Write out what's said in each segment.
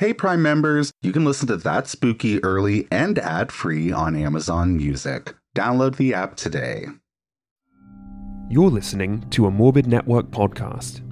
Hey, Prime members, you can listen to That's Spooky early and ad free on Amazon Music. Download the app today. You're listening to a Morbid Network podcast.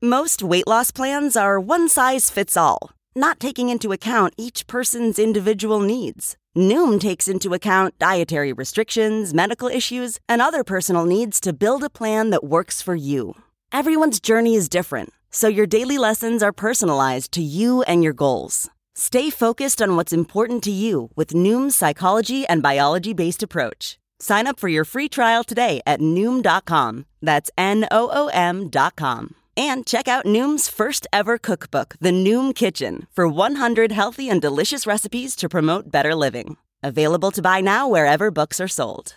Most weight loss plans are one size fits all, not taking into account each person's individual needs. Noom takes into account dietary restrictions, medical issues, and other personal needs to build a plan that works for you. Everyone's journey is different, so your daily lessons are personalized to you and your goals. Stay focused on what's important to you with Noom's psychology and biology based approach. Sign up for your free trial today at Noom.com. That's N O O M.com. And check out Noom's first ever cookbook, The Noom Kitchen, for 100 healthy and delicious recipes to promote better living. Available to buy now wherever books are sold.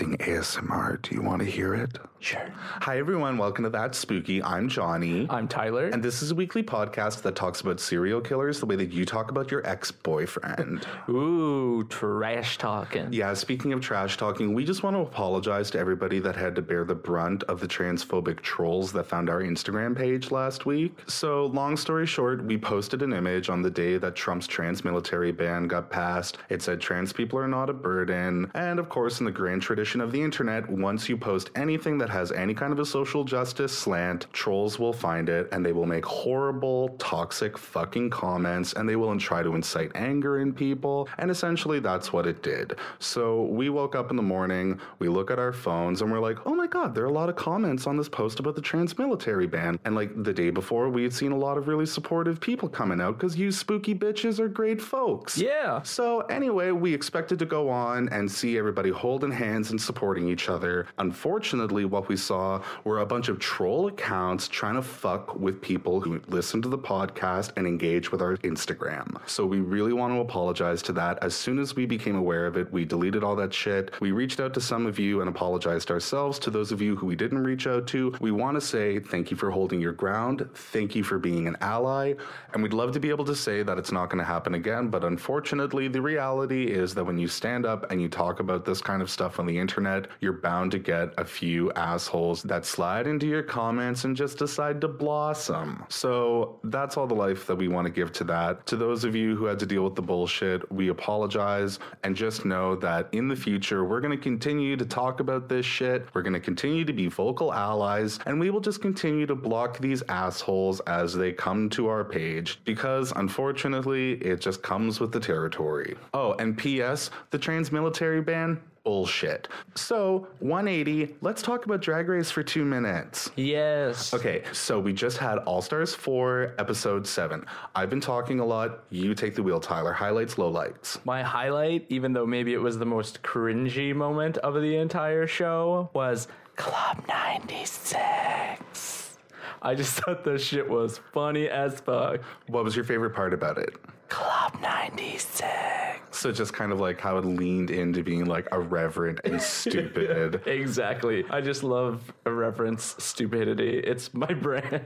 Practicing ASMR. Do you want to hear it? Sure. Hi, everyone. Welcome to That's Spooky. I'm Johnny. I'm Tyler. and this is a weekly podcast that talks about serial killers the way that you talk about your ex boyfriend. Ooh, trash talking. Yeah, speaking of trash talking, we just want to apologize to everybody that had to bear the brunt of the transphobic trolls that found our Instagram page last week. So, long story short, we posted an image on the day that Trump's trans military ban got passed. It said trans people are not a burden. And of course, in the grand tradition of the internet, once you post anything that has any kind of a social justice slant, trolls will find it and they will make horrible, toxic fucking comments and they will try to incite anger in people. And essentially, that's what it did. So we woke up in the morning, we look at our phones, and we're like, oh my god, there are a lot of comments on this post about the trans military ban. And like the day before, we had seen a lot of really supportive people coming out because you spooky bitches are great folks. Yeah. So, anyway, we expected to go on and see everybody holding hands and supporting each other. Unfortunately, what we saw were a bunch of troll accounts trying to fuck with people who listen to the podcast and engage with our Instagram. So, we really want to apologize to that. As soon as we became aware of it, we deleted all that shit. We reached out to some of you and apologized ourselves. To those of you who we didn't reach out to, we want to say thank you for holding your ground. Thank you for being an ally. And we'd love to be able to say that it's not going to happen again. But unfortunately, the reality is that when you stand up and you talk about this kind of stuff on the internet, you're bound to get a few assholes that slide into your comments and just decide to blossom. So that's all the life that we want to give to that. To those of you who had to deal with the bullshit, we apologize. And just know that in the future, we're going to continue to talk about this shit. We're going to continue to be vocal allies. And we will just continue to block these assholes as they come to our page because unfortunately, it just comes with the territory. Oh, and P.S. the trans military ban? Bullshit. So, 180, let's talk about Drag Race for two minutes. Yes. Okay, so we just had All Stars 4, Episode 7. I've been talking a lot. You take the wheel, Tyler. Highlights, lowlights. My highlight, even though maybe it was the most cringy moment of the entire show, was Club 96. I just thought this shit was funny as fuck. What was your favorite part about it? Club 96. So, just kind of like how it leaned into being like irreverent and stupid. Exactly. I just love irreverence, stupidity. It's my brand.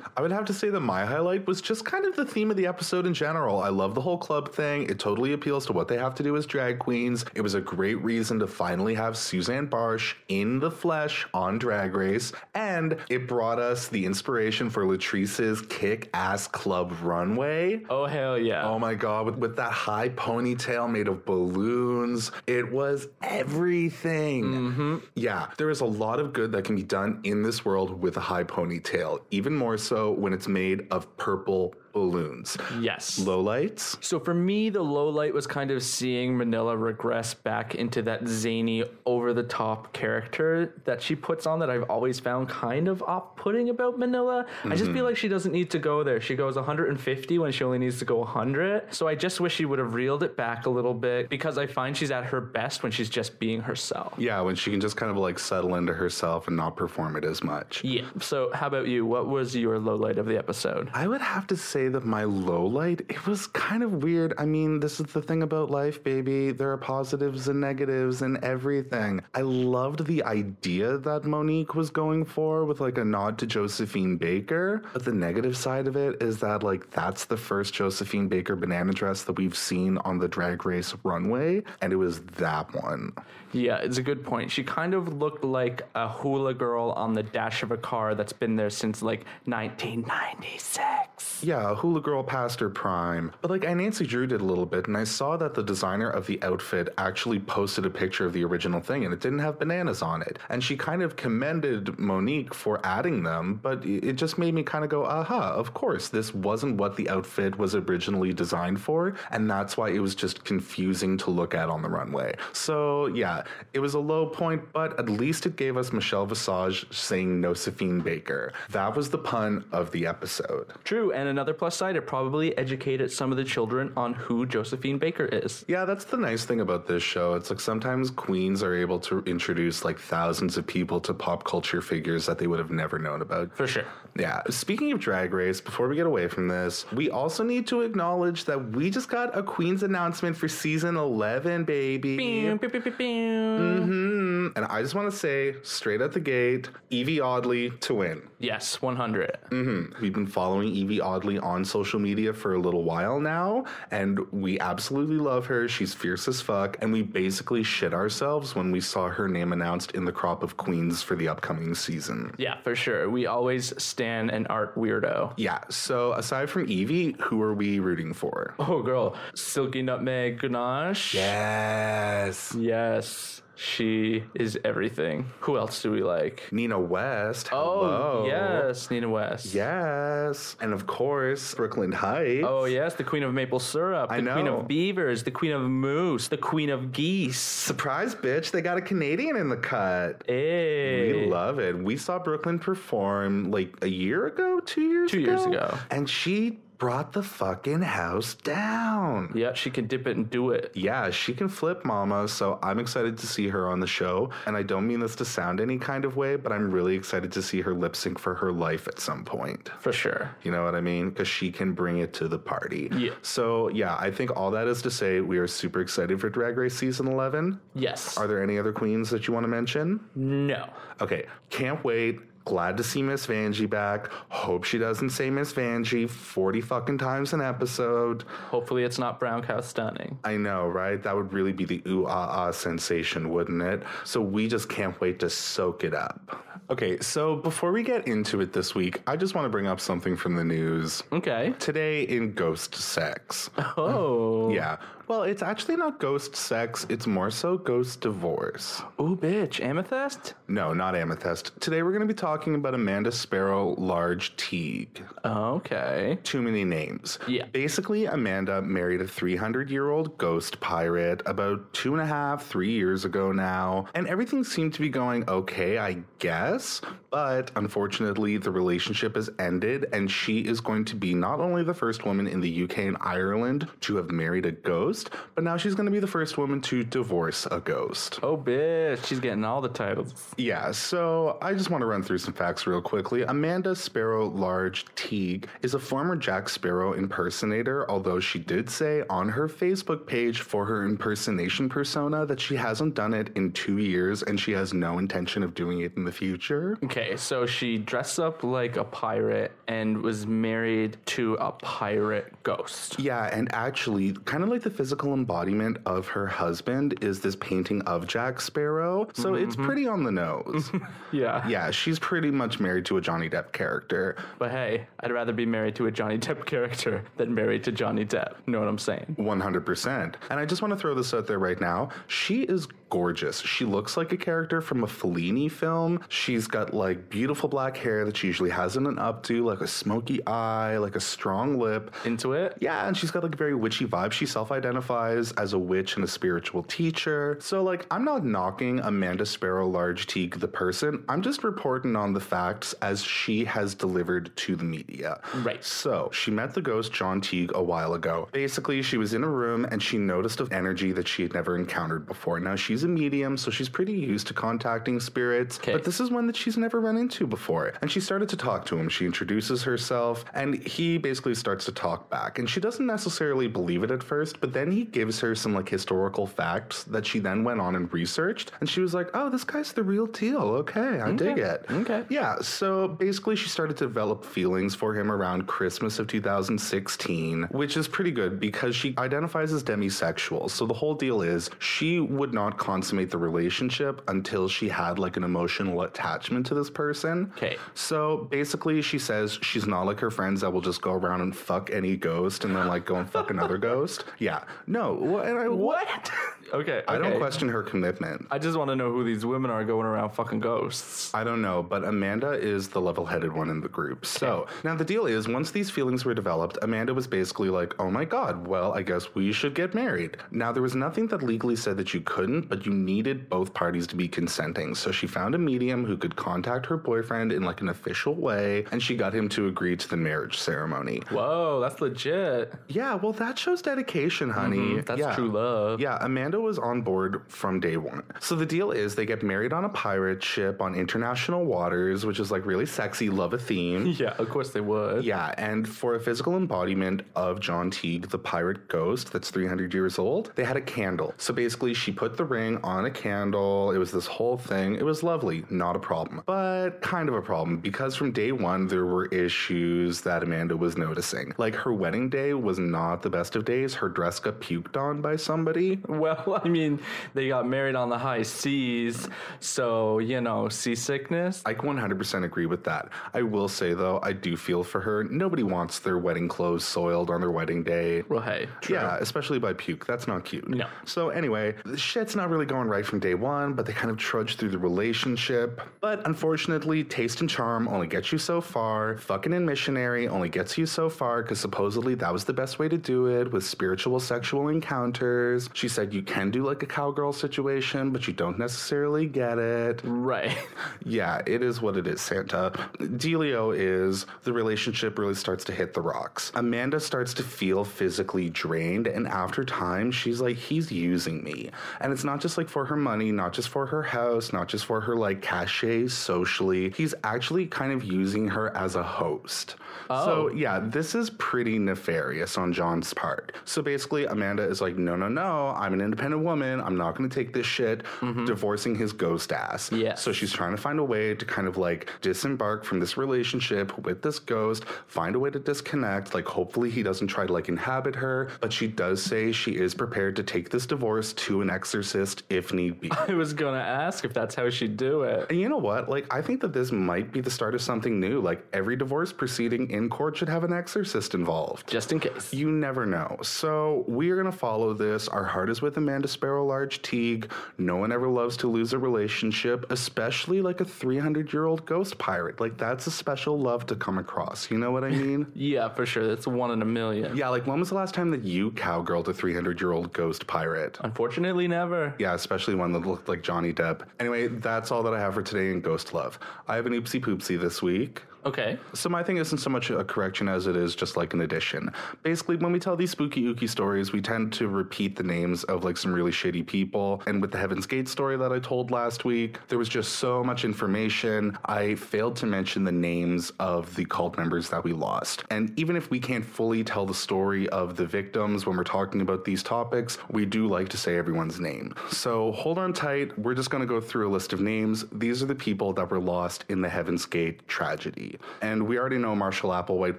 I would have to say that my highlight was just kind of the theme of the episode in general. I love the whole club thing. It totally appeals to what they have to do as drag queens. It was a great reason to finally have Susanne Bartsch in the flesh on Drag Race. And it brought us the inspiration for Latrice's kick ass club runway. oh, hell yeah. Oh my god, with, with that high ponytail made of balloons. It was everything. Mm-hmm. Yeah, there is a lot of good that can be done in this world with a high ponytail, even more so when it's made of purple balloons. Yes. Lowlights? So for me, the low light was kind of seeing Manila regress back into that zany, over the top character that she puts on that I've always found kind of off putting about Manila. I just feel mm-hmm. like she doesn't need to go there. She goes 150 when she only needs to go 100. So I just wish she would have reeled it back a little bit because I find she's at her best when she's just being herself. Yeah, when she can just kind of like settle into herself and not perform it as much. Yeah. So how about you? What was your low light of the episode? I would have to say that my low light, it was kind of weird. I mean, this is the thing about life, baby. There are positives and negatives and everything. I loved the idea that Monique was going for with like a nod to Josephine Baker. But the negative side of it is that like that's the first Josephine Baker banana dress that we've seen on the drag race runway. And it was that one. Yeah, it's a good point. She kind of looked like a hula girl on the dash of a car that's been there since like 1996. Yeah, Uh, Hula Girl past her prime. But like I Nancy Drew did a little bit, and I saw that the designer of the outfit actually posted a picture of the original thing, and it didn't have bananas on it. And she kind of commended Monique for adding them, but it just made me kind of go, aha, of course, this wasn't what the outfit was originally designed for, and that's why it was just confusing to look at on the runway. So yeah, it was a low point, but at least it gave us Michelle Visage saying Josephine Baker. That was the pun of the episode. True, and another plus side, it probably educated some of the children on who Josephine Baker is. Yeah, that's the nice thing about this show. It's like sometimes queens are able to introduce like thousands of people to pop culture figures that they would have never known about. For sure. Yeah. Speaking of Drag Race, before we get away from this, we also need to acknowledge that we just got a Queen's announcement for season 11, baby. Pew, pew, mm-hmm. And I just want to say, straight at the gate, Yvie Oddly to win. Yes, 100. Mm-hmm. We've been following Yvie Oddly on social media for a little while now, and we absolutely love her. She's fierce as fuck, and we basically shit ourselves when we saw her name announced in the crop of queens for the upcoming season. Yeah, for sure. We always stand an art weirdo. Yeah, so aside from Yvie, who are we rooting for? Oh, girl. Silky Nutmeg Ganache. Yes. Yes. She is everything. Who else do we like? Nina West. Oh, yes. Nina West. Yes. And of course, Brooke Lynn Hytes. Oh, yes. The queen of maple syrup. The I queen of beavers. The queen of moose. The queen of geese. Surprise, bitch. They got a Canadian in the cut. Hey. We love it. We saw Brooke Lynn perform like a year ago, two years Two ago. years ago. And she brought the fucking house down. Yeah, she can dip it and do it. Yeah, she can flip mama, so I'm excited to see her on the show. And I don't mean this to sound any kind of way, but I'm really excited to see her lip sync for her life at some point. For sure. You know what I mean? Because she can bring it to the party. Yeah. So, yeah, I think all that is to say we are super excited for Drag Race season 11. Yes. Are there any other queens that you want to mention? no. Okay, can't wait. Glad to see Miss Vanjie back. Hope she doesn't say Miss Vanjie 40 fucking times an episode. Hopefully it's not brown cow stunning. I know, right? That would really be the ooh ah ah sensation, wouldn't it? So we just can't wait to soak it up. Okay, so before we get into it this week, I just want to bring up something from the news. Okay. Today in ghost sex. Oh. Yeah. Well, it's actually not ghost sex, it's more so ghost divorce. Ooh, bitch. Amethyst? No, not amethyst. Today we're going to be talking about Amanda Sparrow Large Teague. Okay. Too many names. Yeah. Basically, Amanda married a 300 year old ghost pirate about two and a half, three years ago now, and everything seemed to be going okay, I guess. But unfortunately, the relationship has ended, and she is going to be not only the first woman in the UK and Ireland to have married a ghost, but now she's going to be the first woman to divorce a ghost. Oh, bitch. She's getting all the titles. Yeah, so I just want to run through some facts real quickly. Amanda Sparrow Large Teague is a former Jack Sparrow impersonator, although she did say on her Facebook page for her impersonation persona that she hasn't done it in two years and she has no intention of doing it in the future. Okay, so she dressed up like a pirate and was married to a pirate ghost. Yeah, and actually, kind of like the physical embodiment of her husband is this painting of Jack Sparrow. So it's mm-hmm. pretty on the nose. Yeah. yeah, she's pretty much married to a Johnny Depp character. But hey, I'd rather be married to a Johnny Depp character than married to Johnny Depp. Know what I'm saying? 100%. And I just want to throw this out there right now. She is gorgeous. She looks like a character from a Fellini film. She's got like beautiful black hair that she usually has in an updo, like a smoky eye, like a strong lip. Into it? Yeah, and she's got like a very witchy vibe. She self identifies as a witch and a spiritual teacher. So, like, I'm not knocking Amanda Sparrow Large Teague, the person. I'm just reporting on the facts as she has delivered to the media. Right. So, she met the ghost John Teague a while ago. Basically, she was in a room and she noticed an energy that she had never encountered before. Now, she's a medium, so she's pretty used to contacting spirits, Okay. but this is one that she's never run into before. And she started to talk to him. She introduces herself, and he basically starts to talk back. And she doesn't necessarily believe it at first, but then he gives her some like historical facts that she then went on and researched. And she was like, oh, this guy's the real deal. Okay, I dig it. Okay. Yeah, so basically, she started to develop feelings for him around Christmas of 2016, which is pretty good because she identifies as demisexual. So the whole deal is she would not consummate the relationship until she had like an emotional attachment to this person. Okay. So basically, she says she's not like her friends that will just go around and fuck any ghost and then like go and fuck another ghost. Yeah. No. And I, What? okay. I don't okay. question her commitment. I just want to know who these women are going around fucking ghosts. I don't know, but Amanda is the level headed one in the group. So now the deal is once these feelings were developed, Amanda was basically like, oh my God, well, I guess we should get married. Now, there was nothing that legally said that you couldn't, but you needed both parties to be consenting. So she found a medium who could contact her boyfriend in like an official way, and she got him to agree to the marriage ceremony. Whoa, that's legit. Yeah, well, that shows dedication, honey. Mm-hmm, that's Yeah. true love. Yeah, Amanda was on board from day one. So the deal is they get married on a pirate ship on international waters, which is like really sexy, love a theme. Yeah, of course they would. Yeah, and for a physical embodiment of John Teague, the pirate ghost that's 300 years old, they had a candle. So basically, she put the ring on a candle. It was this whole thing. It was lovely, not a problem. But kind of a problem because from day one, there were issues that Amanda was noticing. Like her wedding day was not the best of days. Her dress got puked on by somebody. Well, I mean, they got married on the high seas, so, you know, seasickness. I 100% agree with that. I will say, though, I do feel for her. Nobody wants their wedding clothes soiled on their wedding day. Well, hey, true. Yeah, especially by puke. That's not cute. No. So anyway, the shit's not really going right from day one, but they kind of trudge through the relationship. But unfortunately, taste and charm only gets you so far. Fucking and missionary only gets you so far because supposedly that was the best way to do it with spiritual sexual encounters. She said you can do like a cowgirl situation, but you don't necessarily get it. Right. Yeah, it is what it is, Santa. Delio is the relationship really starts to hit the rocks. Amanda starts to feel physically drained, and after time, she's like, he's using me. And it's not just like for her money, not just for her house, not just for her like cachet socially. He's actually kind of using her as a host. So, oh. yeah, this is pretty nefarious on John's part. So basically, Amanda is like, no, no, no, I'm an independent woman. I'm not going to take this shit, mm-hmm. divorcing his ghost ass. Yeah. So she's trying to find a way to kind of like disembark from this relationship with this ghost, find a way to disconnect. Like, hopefully, he doesn't try to like inhabit her. But she does say she is prepared to take this divorce to an exorcist if need be. I was gonna ask if that's how she'd do it. And you know what? Like, I think that this might be the start of something new. Like, every divorce proceeding in court should have an exorcist involved. Just in case. You never know. So we are going to follow this. Our heart is with Amanda Sparrow Large Teague. No one ever loves to lose a relationship, especially like a 300 year old ghost pirate. Like, that's a special love to come across. You know what I mean? Yeah, for sure. That's one in a million. yeah, like, when was the last time that you cowgirled a 300 year old ghost pirate? Unfortunately, never. Yeah, especially one that looked like Johnny Depp. Anyway, that's all that I have for today in Ghost Love. I have an oopsie poopsie this week. Okay. So my thing isn't so much a correction as it is just like an addition. Basically, when we tell these spooky ooky stories, we tend to repeat the names of like some really shitty people. And with the Heaven's Gate story that I told last week, there was just so much information. I failed to mention the names of the cult members that we lost. And even if we can't fully tell the story of the victims when we're talking about these topics, we do like to say everyone's name. So hold on tight. We're just going to go through a list of names. These are the people that were lost in the Heaven's Gate tragedy. And we already know Marshall Applewhite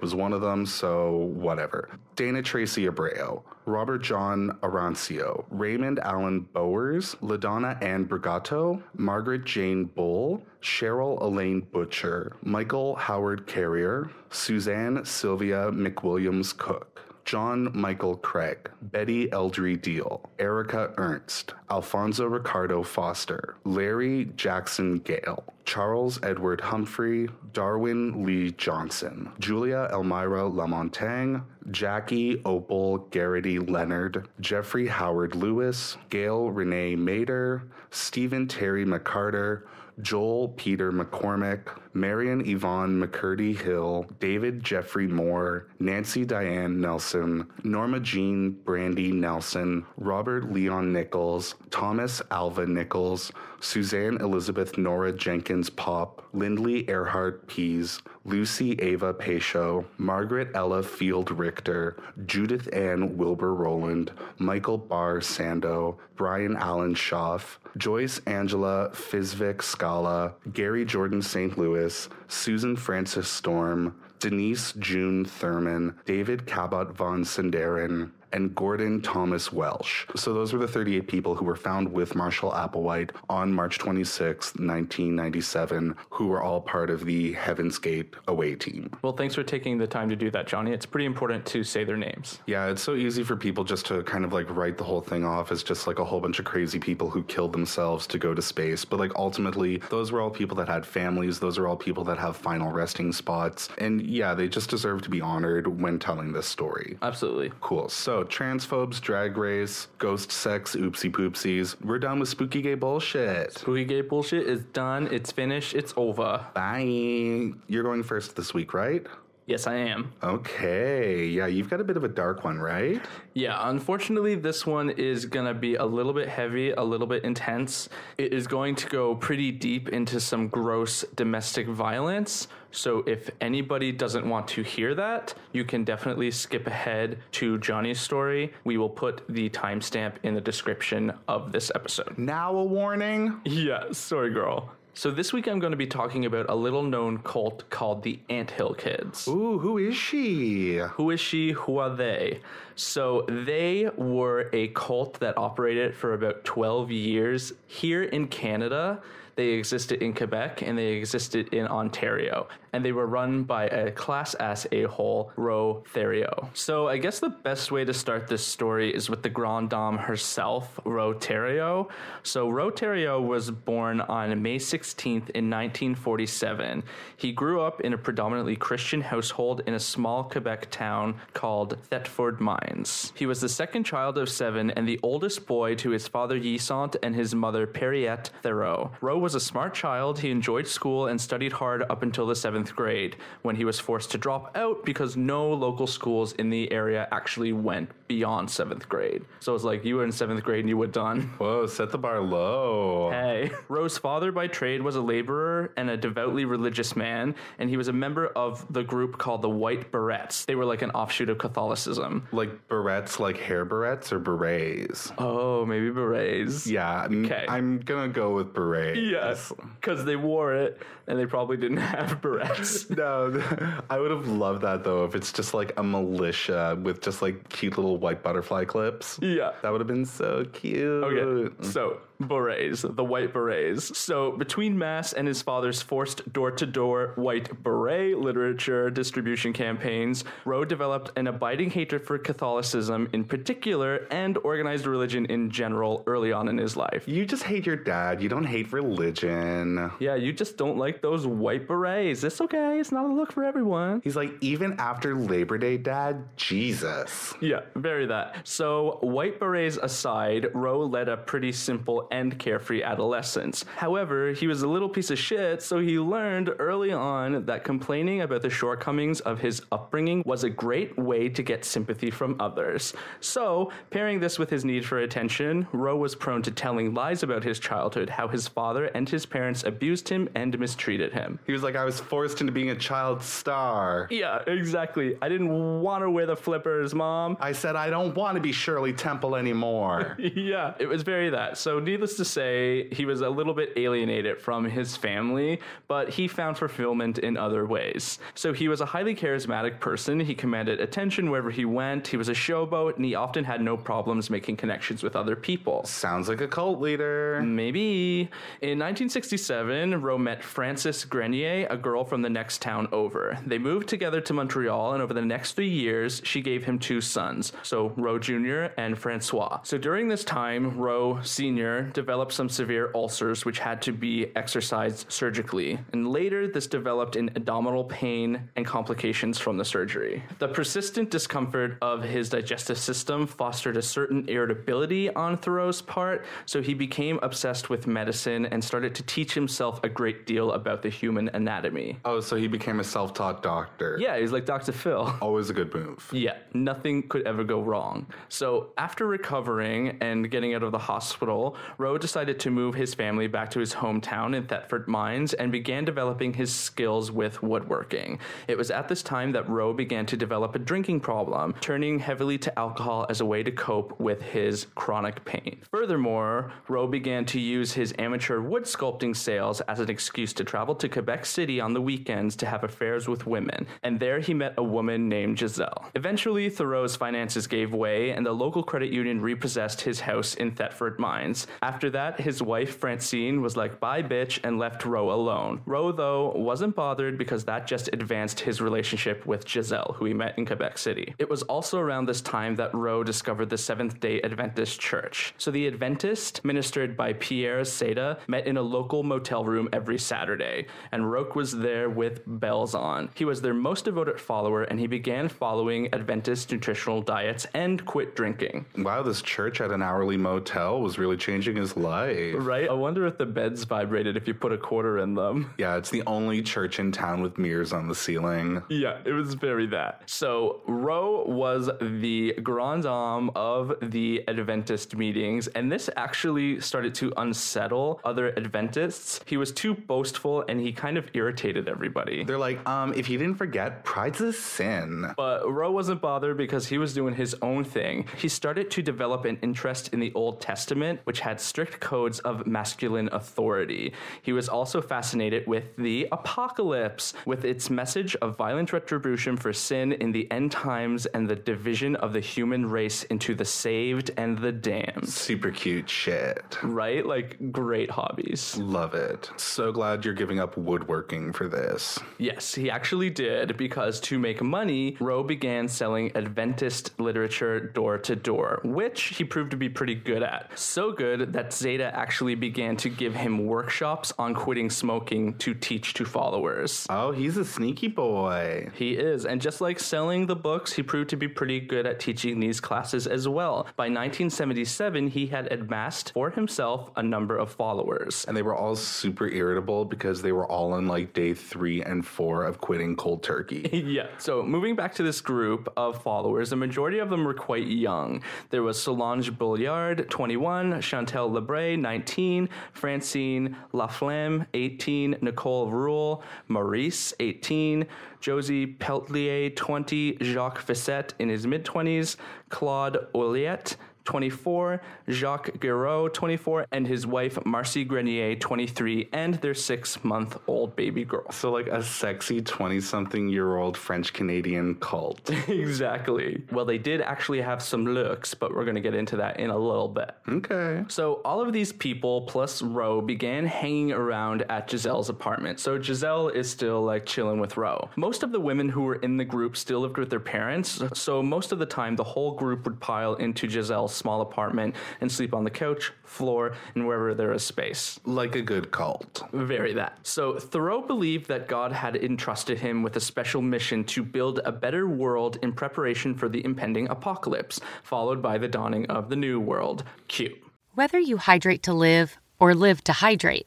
was one of them, so whatever. Dana Tracy Abreu, Robert John Arancio, Raymond Allen Bowers, LaDonna Ann Brigato, Margaret Jane Bull, Cheryl Elaine Butcher, Michael Howard Carrier, Suzanne Sylvia McWilliams Cook. John Michael Craig, Betty Eldry Deal, Erica Ernst, Alfonso Ricardo Foster, Larry Jackson Gale, Charles Edward Humphrey, Darwin Lee Johnson, Julia Elmira Lamontagne, Jackie Opal Garrity Leonard, Jeffrey Howard Lewis, Gail Renee Maeder, Stephen Terry McCarter, Joel Peter McCormick, Marion Yvonne McCurdy Hill, David Jeffrey Moore, Nancy Diane Nelson, Norma Jean Brandy Nelson, Robert Leon Nichols, Thomas Alva Nichols, Suzanne Elizabeth Nora Jenkins Pop, Lindley Earhart Pease, Lucy Ava Pesho, Margaret Ella Field Richter, Judith Ann Wilbur Rowland, Michael Barr Sando, Brian Allen Schaff, Joyce Angela Fizvik Scala, Gary Jordan St. Louis, Susan Francis Storm, Denise June Thurman, David Cabot Van Sinderen, and Gordon Thomas Welsh. So those were the 38 people who were found with Marshall Applewhite on March 26, 1997, who were all part of the Heaven's Gate away team. Well, thanks for taking the time to do that, Johnny. It's pretty important to say their names. Yeah, it's so easy for people just to kind of like write the whole thing off as just like a whole bunch of crazy people who killed themselves to go to space. But like ultimately, those were all people that had families, those are all people that have final resting spots. And yeah, they just deserve to be honored when telling this story. Absolutely. Cool. So, Oh, transphobes, drag race, ghost sex, oopsie poopsies. We're done with spooky gay bullshit. Spooky gay bullshit is done. It's finished. It's over. Bye. You're going first this week, right? Yes, I am. Okay. Yeah, you've got a bit of a dark one, right? Yeah, unfortunately, this one is going to be a little bit heavy, a little bit intense. It is going to go pretty deep into some gross domestic violence. So, if anybody doesn't want to hear that, you can definitely skip ahead to Johnny's story. We will put the timestamp in the description of this episode. Now a warning. Yeah, sorry, girl. So, this week I'm going to be talking about a little known cult called the Anthill Kids. Ooh, who is she? Who is she? Who are they? So they were a cult that operated for about 12 years here in Canada. They existed in Quebec and they existed in Ontario. And they were run by a class ass a hole, Ro Thériault. So I guess the best way to start this story is with the Grand Dame herself, Ro Thériault. So Ro Thériault was born on May 16th in 1947. He grew up in a predominantly Christian household in a small Quebec town called Thetford Mines. He was the second child of seven and the oldest boy to his father Yisant and his mother Periette Theroux. Ro was a smart child. He enjoyed school and studied hard up until the seventh grade, when he was forced to drop out because no local schools in the area actually went beyond seventh grade. So it's like you were in seventh grade and you were done. Whoa, set the bar low. Hey. Ro's father by trade was a laborer and a devoutly religious man, and he was a member of the group called the White Barrettes. They were like an offshoot of Catholicism. Like barrettes, like hair barrettes or berets? Oh, maybe berets. Yeah, Okay. I'm gonna go with berets. Yes, because they wore it and they probably didn't have berets. No, I would have loved that though if it's just like a militia with just like cute little white butterfly clips. yeah. That would have been so cute. Okay, so berets, the white berets. So between Mass and his father's forced door-to-door white beret literature distribution campaigns, Rowe developed an abiding hatred for Catholicism in particular and organized religion in general early on in his life. You just hate your dad. You don't hate religion. Yeah, you just don't like those white berets. It's okay. It's not a look for everyone. He's like, even after Labor Day, Dad, Jesus. Yeah, very that. So, white berets aside, Rowe led a pretty simple and carefree adolescence. However, he was a little piece of shit, so he learned early on that complaining about the shortcomings of his upbringing was a great way to get sympathy from others. So, pairing this with his need for attention, Roe was prone to telling lies about his childhood, how his father and his parents abused him and mistreated him. He was like, I was forced into being a child star. Yeah, exactly. I didn't want to wear the flippers, mom. I said, I don't want to be Shirley Temple anymore. yeah, it was very that. So, needless to say, he was a little bit alienated from his family, but he found fulfillment in other ways. So, he was a highly charismatic person. He commanded attention wherever he went. He was a showboat, and he often had no problems making connections with other people. Sounds like a cult leader. Maybe. In 1967, Roe met Frances Grenier, a girl from the next town over. They moved together to Montreal, and over the next three years, she gave him two sons, so Roe Jr. and Francois. So during this time, Roe Sr. developed some severe ulcers which had to be exorcised surgically, and later this developed in abdominal pain and complications from the surgery. The persistent discomfort of his digestive system fostered a certain irritability on Thériault's part, so he became obsessed with medicine and started to teach himself a great deal about the human anatomy. Oh, so he became a self taught doctor. Yeah, he's like Dr. Phil. Always a good move. Yeah, nothing could ever go wrong. So, after recovering and getting out of the hospital, Roe decided to move his family back to his hometown in Thetford Mines and began developing his skills with woodworking. It was at this time that Roe began to develop a drinking problem, turning heavily to alcohol as a way to cope with his chronic pain. Furthermore, Roe began to use his amateur wood sculpting sales as an excuse to travel to Quebec City on the weekends to have affairs with women, and there he met a woman named Giselle. Eventually, Thériault's finances gave way, and the local credit union repossessed his house in Thetford Mines. After that, his wife Francine was like, bye, bitch, and left Roe alone. Roe, though, wasn't bothered because that just advanced his relationship with Giselle, who he met in Quebec City. It was also around this time that Roe discovered the Seventh day Adventist Church. So the Adventist, ministered by Pierre Seda, met in a local motel room every Saturday, and Roque was there with bells on. He was their most devoted follower, and he began following Adventist nutritional diets and quit drinking. Wow, this church at an hourly motel was really changing his life. Right? I wonder if the beds vibrated if you put a quarter in them. Yeah, it's the only church in town with mirrors on the ceiling. Yeah, it was very that. So Roe was the grand dame of the Adventist meetings, and this actually started to unsettle other Adventists. He was too boastful and he kind of irritated everybody. They're like, um, if you didn't forget, pride's a sin. But Roe wasn't bothered because he was doing his own thing. He started to develop an interest in the Old Testament, which had strict codes of masculine authority. He was also fascinated with the apocalypse, with its message of violent retribution for sin in the end times and the division of the human race into the saved and the damned. Super cute shit. Right? Like, great hobbies. Love it. So glad you're giving up woodworking for this. Yes, he actually did because to make money, Roe began selling Adventist literature door to door, which he proved to be pretty good at. So good that Zeta actually began to give him workshops on quitting smoking to teach to followers. Oh, he's a sneaky boy. He is, and just like selling the books, he proved to be pretty good at teaching these classes as well. By 1977, he had amassed for himself a number of followers. And they were all super irritable because they were all on like day three and four of quitting cold turkey. yeah. So moving back to this group of followers, the majority of them were quite young. There was Solange Boilard, 21, Chantal Labrie, 19, Francine Laflamme, 18, Nicole Ruel, Maurice, 18, Josée Pelletier, 20, Jacques Fissette in his mid 20s, Claude Ouellette, 24, Jacques Guiraud, 24, and his wife Marcy Grenier, 23, and their six month old baby girl. So, like a sexy 20 something year old French Canadian cult. exactly. Well, they did actually have some looks, but we're going to get into that in a little bit. Okay. So, all of these people plus Roe began hanging around at Giselle's apartment. So, Giselle is still like chilling with Roe. Most of the women who were in the group still lived with their parents. So, most of the time, the whole group would pile into Giselle's small apartment and sleep on the couch, floor, and wherever there is space. Like a good cult. Very that. So Thériault believed that God had entrusted him with a special mission to build a better world in preparation for the impending apocalypse, followed by the dawning of the new world. Q. Whether you hydrate to live or live to hydrate,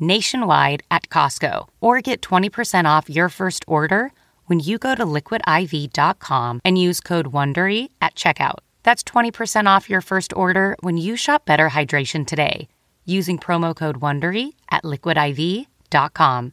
nationwide at Costco or get 20% off your first order when you go to liquidiv.com and use code WONDERY at checkout. That's 20% off your first order when you shop Better Hydration today. using promo code WONDERY at liquidiv.com.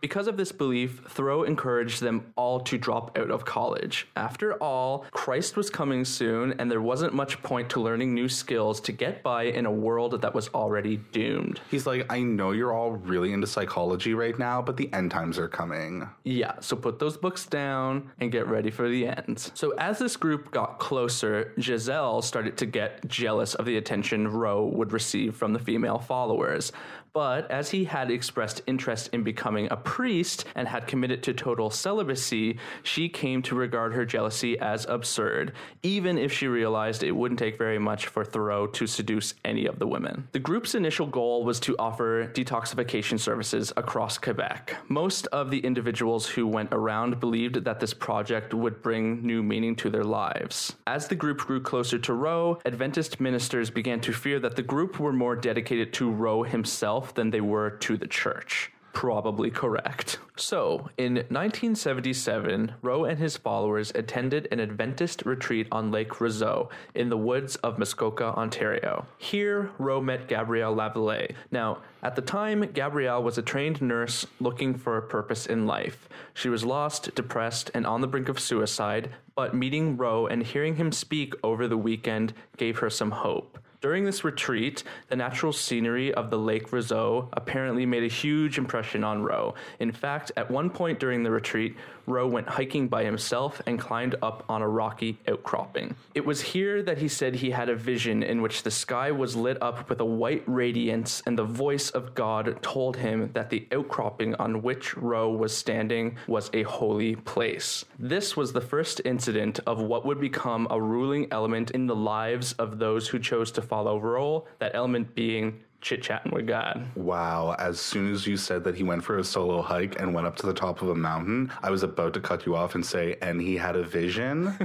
Because of this belief, Thériault encouraged them all to drop out of college. After all, Christ was coming soon, and there wasn't much point to learning new skills to get by in a world that was already doomed. He's like, I know you're all really into psychology right now, but the end times are coming. Yeah, so put those books down and get ready for the end. So, as this group got closer, Giselle started to get jealous of the attention Roe would receive from the female followers. But as he had expressed interest in becoming a priest and had committed to total celibacy, she came to regard her jealousy as absurd, even if she realized it wouldn't take very much for Thériault to seduce any of the women. The group's initial goal was to offer detoxification services across Quebec. Most of the individuals who went around believed that this project would bring new meaning to their lives. As the group grew closer to Roe, Adventist ministers began to fear that the group were more dedicated to Roe himself than they were to the church. Probably correct. So, in 1977, Rowe and his followers attended an Adventist retreat on Lake Rosseau in the woods of Muskoka, Ontario. Here, Rowe met Gabrielle Lavallee. Now, at the time, Gabrielle was a trained nurse looking for a purpose in life. She was lost, depressed, and on the brink of suicide, but meeting Rowe and hearing him speak over the weekend gave her some hope. During this retreat, the natural scenery of the Lake Rosseau apparently made a huge impression on Roe. In fact, at one point during the retreat, Roe went hiking by himself and climbed up on a rocky outcropping. It was here that he said he had a vision in which the sky was lit up with a white radiance, and the voice of God told him that the outcropping on which Roe was standing was a holy place. This was the first incident of what would become a ruling element in the lives of those who chose to follow Roe, that element being chit chatting with God. Wow. As soon as you said that he went for a solo hike and went up to the top of a mountain, I was about to cut you off and say, and he had a vision.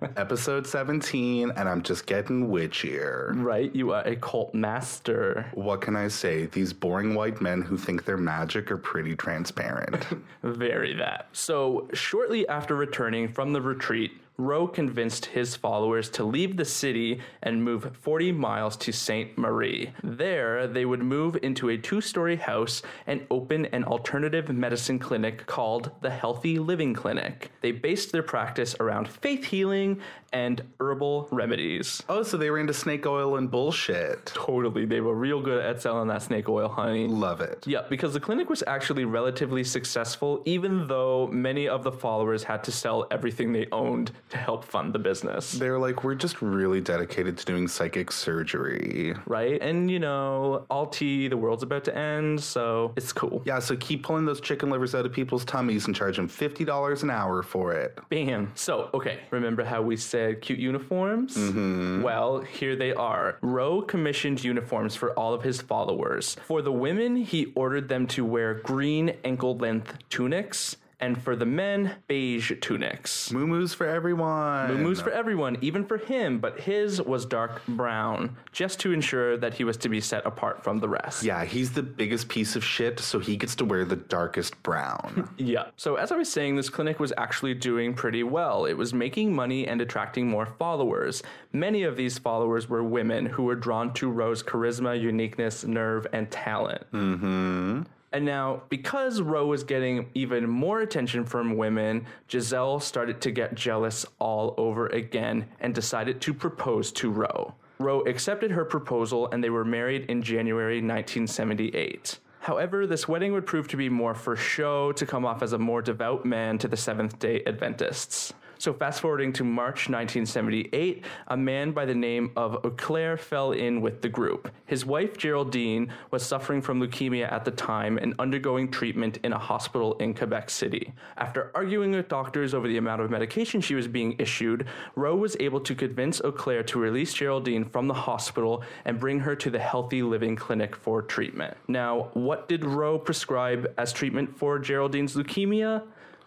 Episode 17, and I'm just getting witchier. Right? You are a cult master. What can I say? These boring white men who think they're magic are pretty transparent. Very that. So, shortly after returning from the retreat, Roe convinced his followers to leave the city and move 40 miles to Sainte Marie. There, they would move into a two story house and open an alternative medicine clinic called the Healthy Living Clinic. They based their practice around faith healing and herbal remedies. oh, so they were into snake oil and bullshit. Totally, they were real good at selling that snake oil, honey. Love it. Yeah, because the clinic was actually relatively successful, even though many of the followers had to sell everything they owned to help fund the business. They're like, we're just really dedicated to doing psychic surgery. Right? And you know, all tea, the world's about to end, so it's cool. Yeah, so keep pulling those chicken livers out of people's tummies and charge them $50 an hour for it. Bam. So, okay, remember how we said cute uniforms? Mm-hmm. Well, here they are. Roe commissioned uniforms for all of his followers. For the women, he ordered them to wear green ankle length tunics. And for the men, beige tunics. Moo for everyone. Moo-moos for everyone, even for him, but his was dark brown, just to ensure that he was to be set apart from the rest. Yeah, he's the biggest piece of shit, so he gets to wear the darkest brown. Yeah. So as I was saying, this clinic was actually doing pretty well. It was making money and attracting more followers. Many of these followers were women who were drawn to Roe's charisma, uniqueness, nerve, and talent. mm-hmm. And now, because Roe was getting even more attention from women, Giselle started to get jealous all over again and decided to propose to Roe. Roe accepted her proposal and they were married in January 1978. However, this wedding would prove to be more for show to come off as a more devout man to the Seventh day Adventists. So, fast forwarding to March 1978, a man by the name of Auclair fell in with the group. His wife, Geraldine, was suffering from leukemia at the time and undergoing treatment in a hospital in Quebec City. After arguing with doctors over the amount of medication she was being issued, Rowe was able to convince Auclair to release Geraldine from the hospital and bring her to the Healthy Living Clinic for treatment. Now, what did Rowe prescribe as treatment for Geraldine's leukemia?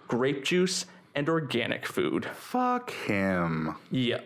Grape juice and organic food. Fuck him. Yeah.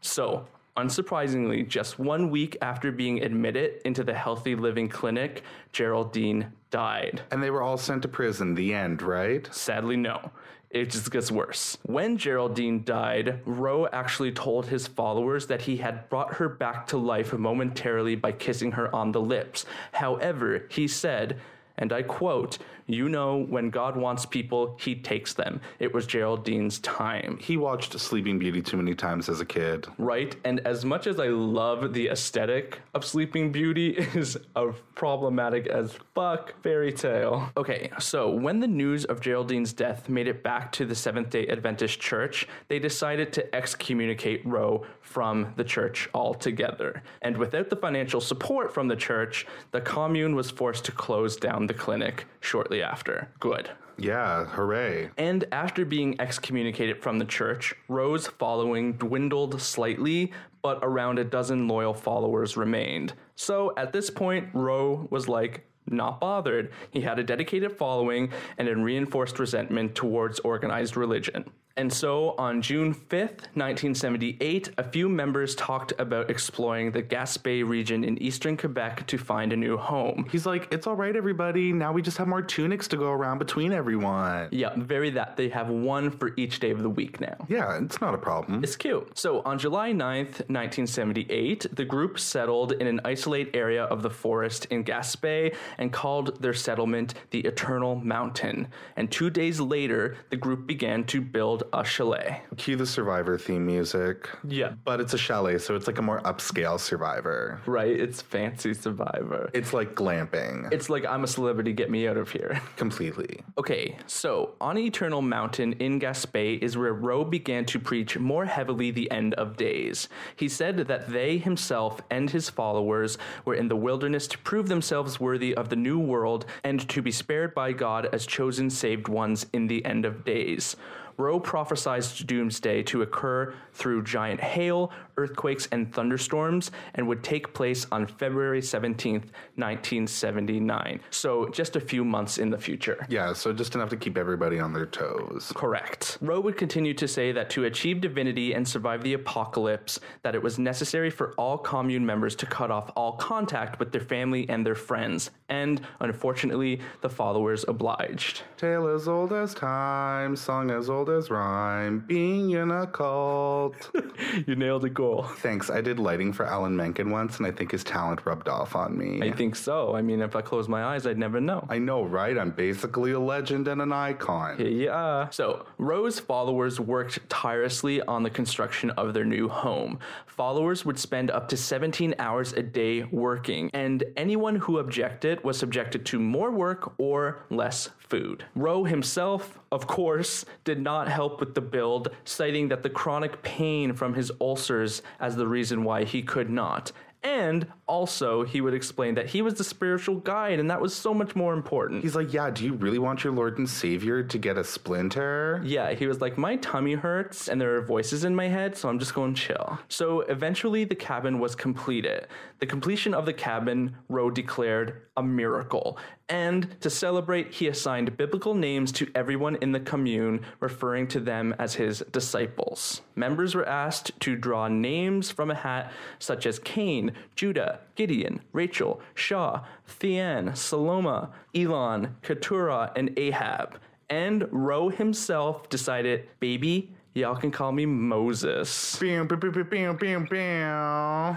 So, unsurprisingly, just one week after being admitted into the Healthy Living Clinic, Geraldine died. And they were all sent to prison. The end, right? Sadly, no. It just gets worse. When Geraldine died, Rowe actually told his followers that he had brought her back to life momentarily by kissing her on the lips. However, he said, and I quote, You know, when God wants people, he takes them. It was Geraldine's time. He watched Sleeping Beauty too many times as a kid. Right? And as much as I love the aesthetic of Sleeping Beauty, is a problematic as fuck fairy tale. Okay, so when the news of Geraldine's death made it back to the Seventh day Adventist Church, they decided to excommunicate Rowe from the church altogether. And without the financial support from the church, the commune was forced to close down the clinic shortly after. Good. Yeah, hooray. And after being excommunicated from the church, Rowe's following dwindled slightly, but around a dozen loyal followers remained. So at this point, Rowe was like, not bothered. He had a dedicated following and a reinforced resentment towards organized religion. And so on June 5th, 1978, a few members talked about exploring the Gaspé region in eastern Quebec to find a new home. He's like, it's all right, everybody. Now we just have more tunics to go around between everyone. Yeah, very that. They have one for each day of the week now. Yeah, it's not a problem. It's cute. So on July 9th, 1978, the group settled in an isolated area of the forest in Gaspé and called their settlement the Eternal Mountain. And two days later, the group began to build a chalet. Cue the Survivor theme music. Yeah. But it's a chalet, so it's like a more upscale Survivor. Right? It's fancy Survivor. It's like glamping. It's like I'm a celebrity, get me out of here. completely. Okay, so on Eternal Mountain in Gaspé is where Rowe began to preach more heavily the end of days. He said that they himself and his followers were in the wilderness to prove themselves worthy of the new world and to be spared by God as chosen saved ones in the end of days. Rowe prophesied doomsday to occur through giant hail, earthquakes, and thunderstorms, and would take place on February 17th, 1979. So just a few months in the future. Yeah, so just enough to keep everybody on their toes. Correct. Rowe would continue to say that to achieve divinity and survive the apocalypse, that it was necessary for all commune members to cut off all contact with their family and their friends. And unfortunately, the followers obliged. Tale as old as time, song as old as rhyme, being in a cult. You nailed a goal. Thanks. I did lighting for Alan Menken once, and I think his talent rubbed off on me. I think so. I mean, if I close my eyes, I'd never know. I know, right? I'm basically a legend and an icon. Yeah. So, Rowe's followers worked tirelessly on the construction of their new home. Followers would spend up to 17 hours a day working, and anyone who objected was subjected to more work or less food. Rowe himself, of course, did not help with the build, citing that the chronic pain from his ulcers as the reason why he could not. And also, he would explain that he was the spiritual guide, and that was so much more important. He's like, Yeah, do you really want your Lord and Savior to get a splinter? Yeah, he was like, My tummy hurts and there are voices in my head, so I'm just going to chill. So eventually the cabin was completed. The completion of the cabin, Rowe declared a miracle. And to celebrate, he assigned biblical names to everyone in the commune, referring to them as his disciples. Members were asked to draw names from a hat such as Cain, Judah, Gideon, Rachel, Shaw, Thean, Saloma, Elon, Keturah, and Ahab. And Rowe himself decided, baby, y'all can call me Moses.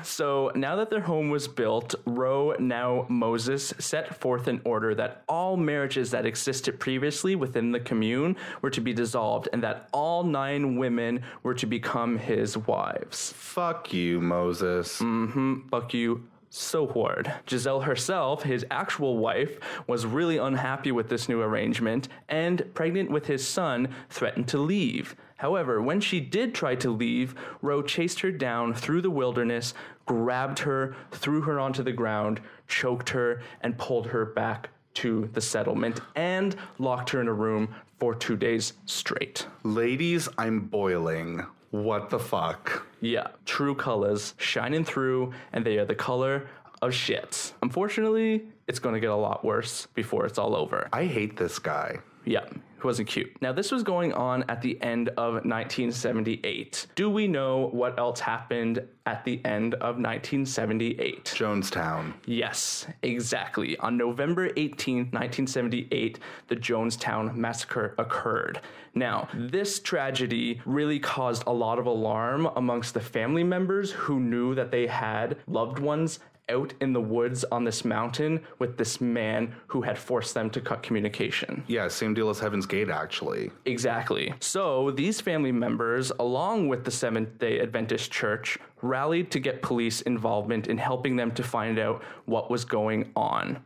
So now that their home was built, Rowe, now Moses, set forth an order that all marriages that existed previously within the commune were to be dissolved and that all nine women were to become his wives. Fuck you, Moses. Mm hmm. Fuck you so hard. Giselle herself, his actual wife, was really unhappy with this new arrangement and, pregnant with his son, threatened to leave. However, when she did try to leave, Rowe chased her down through the wilderness, grabbed her, threw her onto the ground, choked her, and pulled her back to the settlement and locked her in a room for two days straight. Ladies, I'm boiling. What the fuck? Yeah, true colors shining through, and they are the color of shit. Unfortunately, it's going to get a lot worse before it's all over. I hate this guy. Yeah, It wasn't cute. Now, this was going on at the end of 1978. Do we know what else happened at the end of 1978? Jonestown. Yes, exactly. On November 18, 1978, the Jonestown Massacre occurred. Now, this tragedy really caused a lot of alarm amongst the family members who knew that they had loved ones out in the woods on this mountain with this man who had forced them to cut communication. Yeah, same deal as Heaven's Gate, actually. Exactly. So these family members, along with the Seventh day Adventist Church, rallied to get police involvement in helping them to find out what was going on.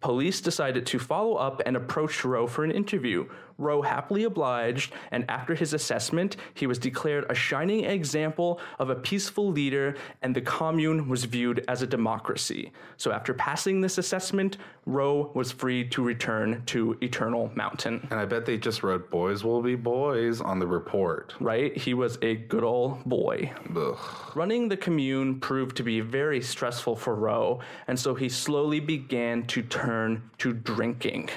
Police decided to follow up and approach Rowe for an interview. Rowe happily obliged, and after his assessment, he was declared a shining example of a peaceful leader, and the commune was viewed as a democracy. So, after passing this assessment, Rowe was free to return to Eternal Mountain. And I bet they just wrote "Boys will be boys" on the report. Right? He was a good old boy. Ugh. Running the commune proved to be very stressful for Rowe, and so he slowly began to turn to drinking.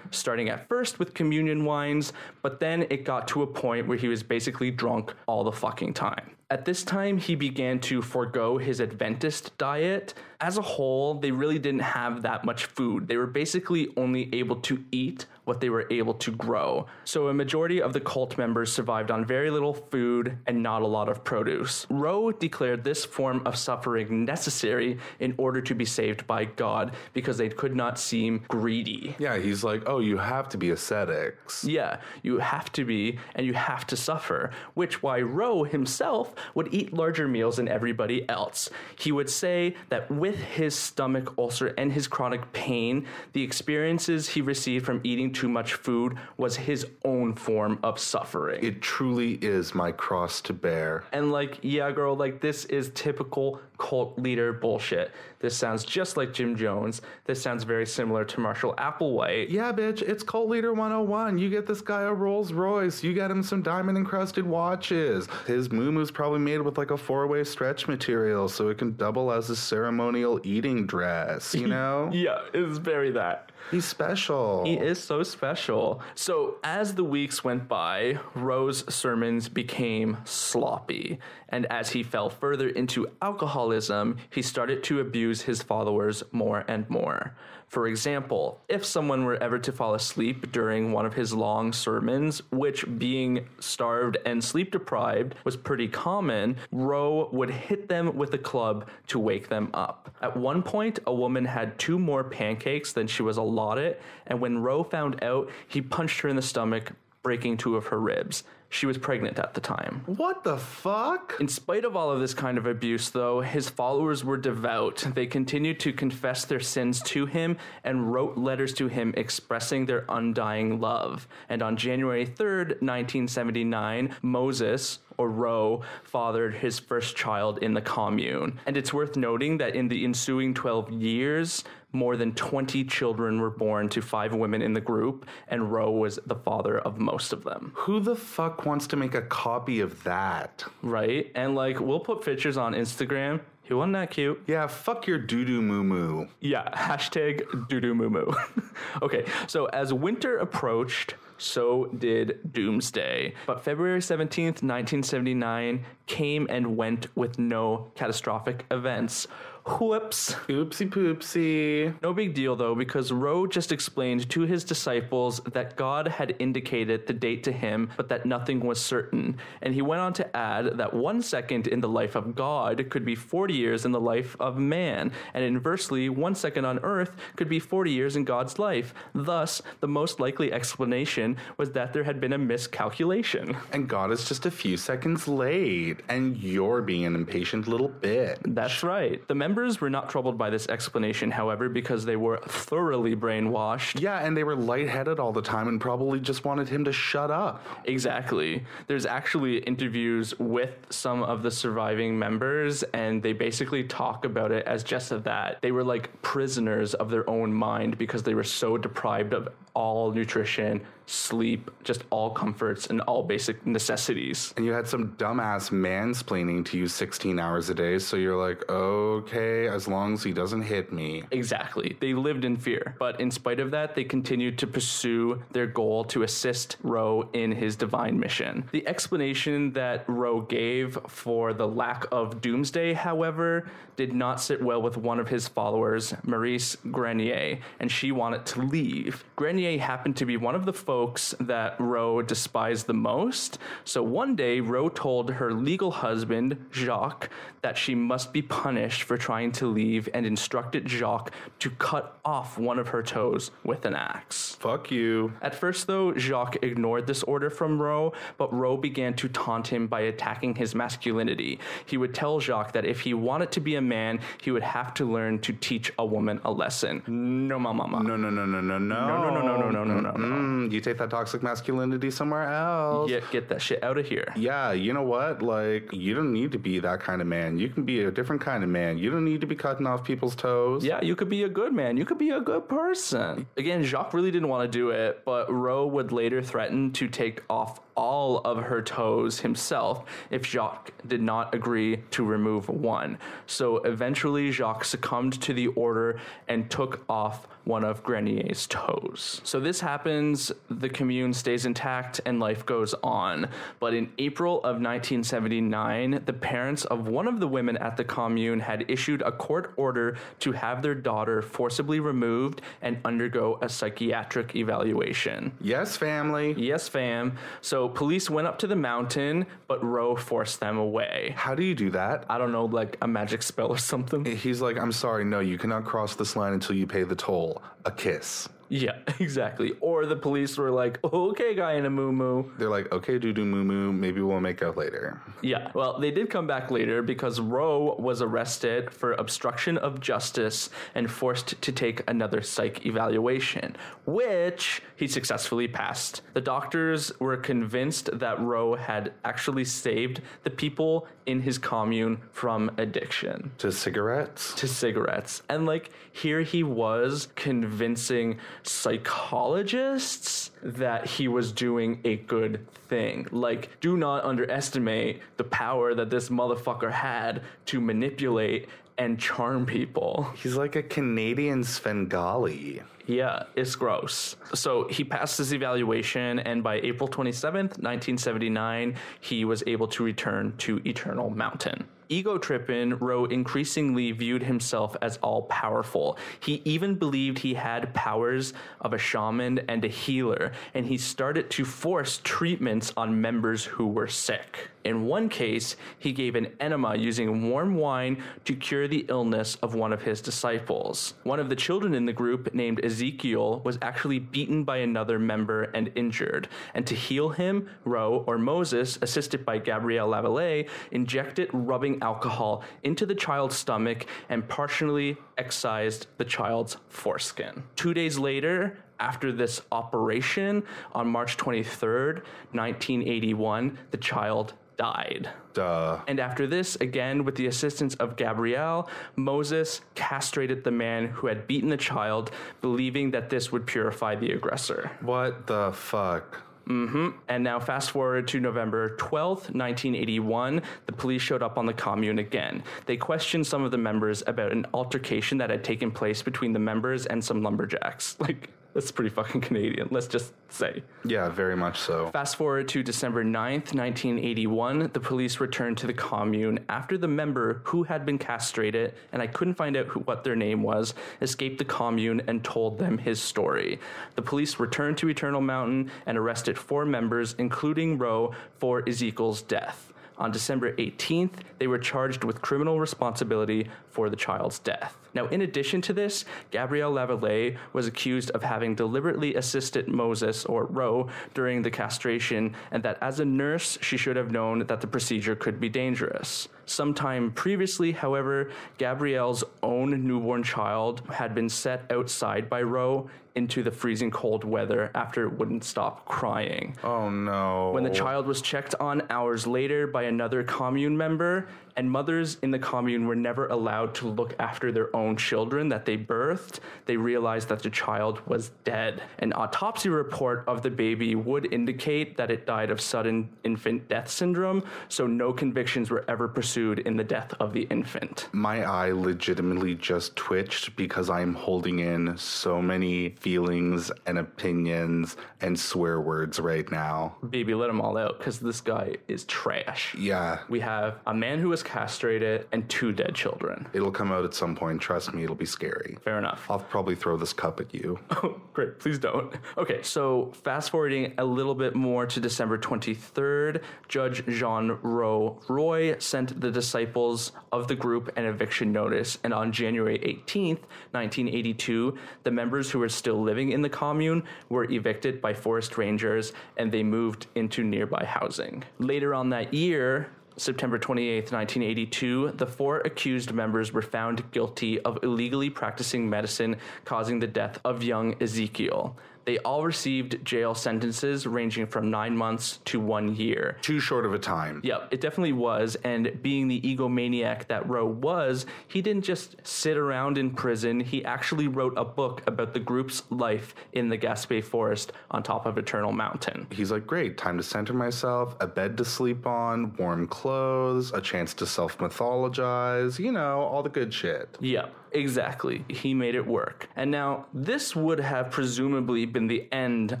Starting at first with communion wines, but then it got to a point where he was basically drunk all the fucking time. At this time, he began to forego his Adventist diet. As a whole, they really didn't have that much food. They were basically only able to eat what they were able to grow. So a majority of the cult members survived on very little food and not a lot of produce. Rowe declared this form of suffering necessary in order to be saved by God because they could not seem greedy. Yeah, he's like, oh, you have to be ascetics. Yeah, you have to be and you have to suffer, which why Rowe himself would eat larger meals than everybody else. He would say that with his stomach ulcer and his chronic pain, the experiences he received from eating too much food was his own form of suffering. It truly is my cross to bear. and like, yeah, girl, like this is typical cult leader bullshit. This sounds just like Jim Jones. This sounds very similar to Marshall Applewhite. Yeah, bitch, it's Cult Leader 101. You get this guy a Rolls Royce. You get him some diamond encrusted watches. His moo probably made with like a four way stretch material so it can double as a ceremonial eating dress, you know? Yeah, it's very that. He's special. He is so special. So, as the weeks went by, Rowe's sermons became sloppy. And as he fell further into alcoholism, he started to abuse his followers more and more. For example, if someone were ever to fall asleep during one of his long sermons, which being starved and sleep deprived was pretty common, Roe would hit them with a club to wake them up. At one point, a woman had two more pancakes than she was allotted, and when Roe found out, he punched her in the stomach, breaking two of her ribs. She was pregnant at the time. what the fuck? In spite of all of this kind of abuse, though, his followers were devout. They continued to confess their sins to him and wrote letters to him expressing their undying love. And on January 3rd, 1979, Moses, or Rowe, fathered his first child in the commune. And it's worth noting that in the ensuing 12 years, more than 20 children were born to five women in the group, and Rowe was the father of most of them. Who the fuck wants to make a copy of that? Right? And like, we'll put pictures on Instagram. He wasn't that cute. Yeah, fuck your doo doo moo moo. Yeah, hashtag doo doo moo moo. okay, so as winter approached, so did Doomsday. But February 17th, 1979 came and went with no catastrophic events. Whoops. Oopsie poopsie. No big deal though, because Rowe just explained to his disciples that God had indicated the date to him, but that nothing was certain. And he went on to add that one second in the life of God could be 40 years in the life of man, and inversely, one second on earth could be 40 years in God's life. Thus, the most likely explanation was that there had been a miscalculation. And God is just a few seconds late, and you're being an impatient little bit. That's right. The members were not troubled by this explanation, however, because they were thoroughly brainwashed. Yeah, and they were lightheaded all the time and probably just wanted him to shut up. Exactly. There's actually interviews with some of the surviving members, and they basically talk about it as just that. They were like prisoners of their own mind because they were so deprived of all nutrition, sleep, just all comforts and all basic necessities. And you had some dumbass mansplaining to you 16 hours a day, so you're like, okay, as long as he doesn't hit me. Exactly. They lived in fear. But in spite of that, they continued to pursue their goal to assist Roe in his divine mission. The explanation that Roe gave for the lack of doomsday, however, did not sit well with one of his followers, Maurice Grenier, and she wanted to leave. Grenier happened to be one of the folks that Roe despised the most. So one day, Roe told her legal husband, Jacques, that she must be punished for trying to leave and instructed Jacques to cut off one of her toes with an axe. Fuck you. At first, though, Jacques ignored this order from Roe, but Roe began to taunt him by attacking his masculinity. He would tell Jacques that if he wanted to be a man, he would have to learn to teach a woman a lesson. No, ma, mama. No, no, no, no, no, no. no, no, no, no, no, no, no, no. Mm, you take that toxic masculinity somewhere else. Get, get that shit out of here. Yeah, you know what? Like, you don't need to be that kind of man. You can be a different kind of man. You don't need to be cutting off people's toes. Yeah, you could be a good man. You could be a good person. Again, Jacques really didn't want to do it, but Roe would later threaten to take off all of her toes himself if Jacques did not agree to remove one. So eventually, Jacques succumbed to the order and took off one of Grenier's toes. So this happens, the commune stays intact, and life goes on. But in April of 1979, the parents of one of the women at the commune had issued a court order to have their daughter forcibly removed and undergo a psychiatric evaluation. Yes, family. Yes, fam. So police went up to the mountain, but Roe forced them away. How do you do that? I don't know, like a magic spell or something. He's like, I'm sorry, no, you cannot cross this line until you pay the toll. A kiss. Yeah, exactly. Or the police were like, okay, guy in a moo moo. They're like, okay, doo doo moo moo, maybe we'll make out later. Yeah, well, they did come back later because Roe was arrested for obstruction of justice and forced to take another psych evaluation, which he successfully passed. The doctors were convinced that Roe had actually saved the people in his commune from addiction To cigarettes? to cigarettes. And like here he was convincing psychologists that he was doing a good thing. Like do not underestimate the power that this motherfucker had to manipulate and charm people. He's like a Canadian Svengali. Yeah, it's gross. So he passed his evaluation, and by April 27th, 1979, he was able to return to Eternal Mountain. Ego tripping, Roe increasingly viewed himself as all powerful. He even believed he had powers of a shaman and a healer, and he started to force treatments on members who were sick. In one case, he gave an enema using warm wine to cure the illness of one of his disciples. One of the children in the group, named Ezekiel, was actually beaten by another member and injured. And to heal him, Roe or Moses, assisted by Gabrielle Lavallee, injected rubbing alcohol into the child's stomach and partially excised the child's foreskin. Two days later, after this operation, on March 23rd, 1981, the child died. Duh. And after this, again with the assistance of Gabrielle, Moses castrated the man who had beaten the child, believing that this would purify the aggressor. What the fuck? Mm-hmm. And now, fast forward to November 12th, 1981, the police showed up on the commune again. They questioned some of the members about an altercation that had taken place between the members and some lumberjacks. Like, that's pretty fucking Canadian, let's just say. Yeah, very much so. Fast forward to December 9th, 1981, the police returned to the commune after the member who had been castrated, and I couldn't find out who, what their name was, escaped the commune and told them his story. The police returned to Eternal Mountain and arrested four members, including Roe, for Ezekiel's death. On December 18th, they were charged with criminal responsibility for the child's death. Now, in addition to this, Gabrielle Lavallee was accused of having deliberately assisted Moses, or Roe, during the castration, and that as a nurse, she should have known that the procedure could be dangerous. Sometime previously, however, Gabrielle's own newborn child had been set outside by Roe into the freezing cold weather after it wouldn't stop crying. Oh no. When the child was checked on hours later by another commune member, and mothers in the commune were never allowed to look after their own children that they birthed, they realized that the child was dead. An autopsy report of the baby would indicate that it died of sudden infant death syndrome, so no convictions were ever pursued in the death of the infant. My eye legitimately just twitched because I'm holding in so many feelings and opinions and swear words right now. Baby, let them all out because this guy is trash. Yeah. We have a man who was castrated and two dead children. It'll come out at some point. Trust me, it'll be scary. Fair enough. I'll probably throw this cup at you. Oh, great. Please don't. Okay, so fast forwarding a little bit more to December 23rd, Judge Jean Rowe Roy sent the disciples of the group an eviction notice, and on January 18th, 1982, the members who were still living in the commune were evicted by forest rangers and they moved into nearby housing. Later on that year, September 28, 1982, the four accused members were found guilty of illegally practicing medicine causing the death of young Ezekiel. They all received jail sentences ranging from nine months to one year. Too short of a time. Yep, it definitely was. And being the egomaniac that Rowe was, he didn't just sit around in prison. He actually wrote a book about the group's life in the Gaspé Forest on top of Eternal Mountain. He's like, great, time to center myself, a bed to sleep on, warm clothes, a chance to self mythologize, you know, all the good shit. Yep. Exactly. He made it work. And now, this would have presumably been the end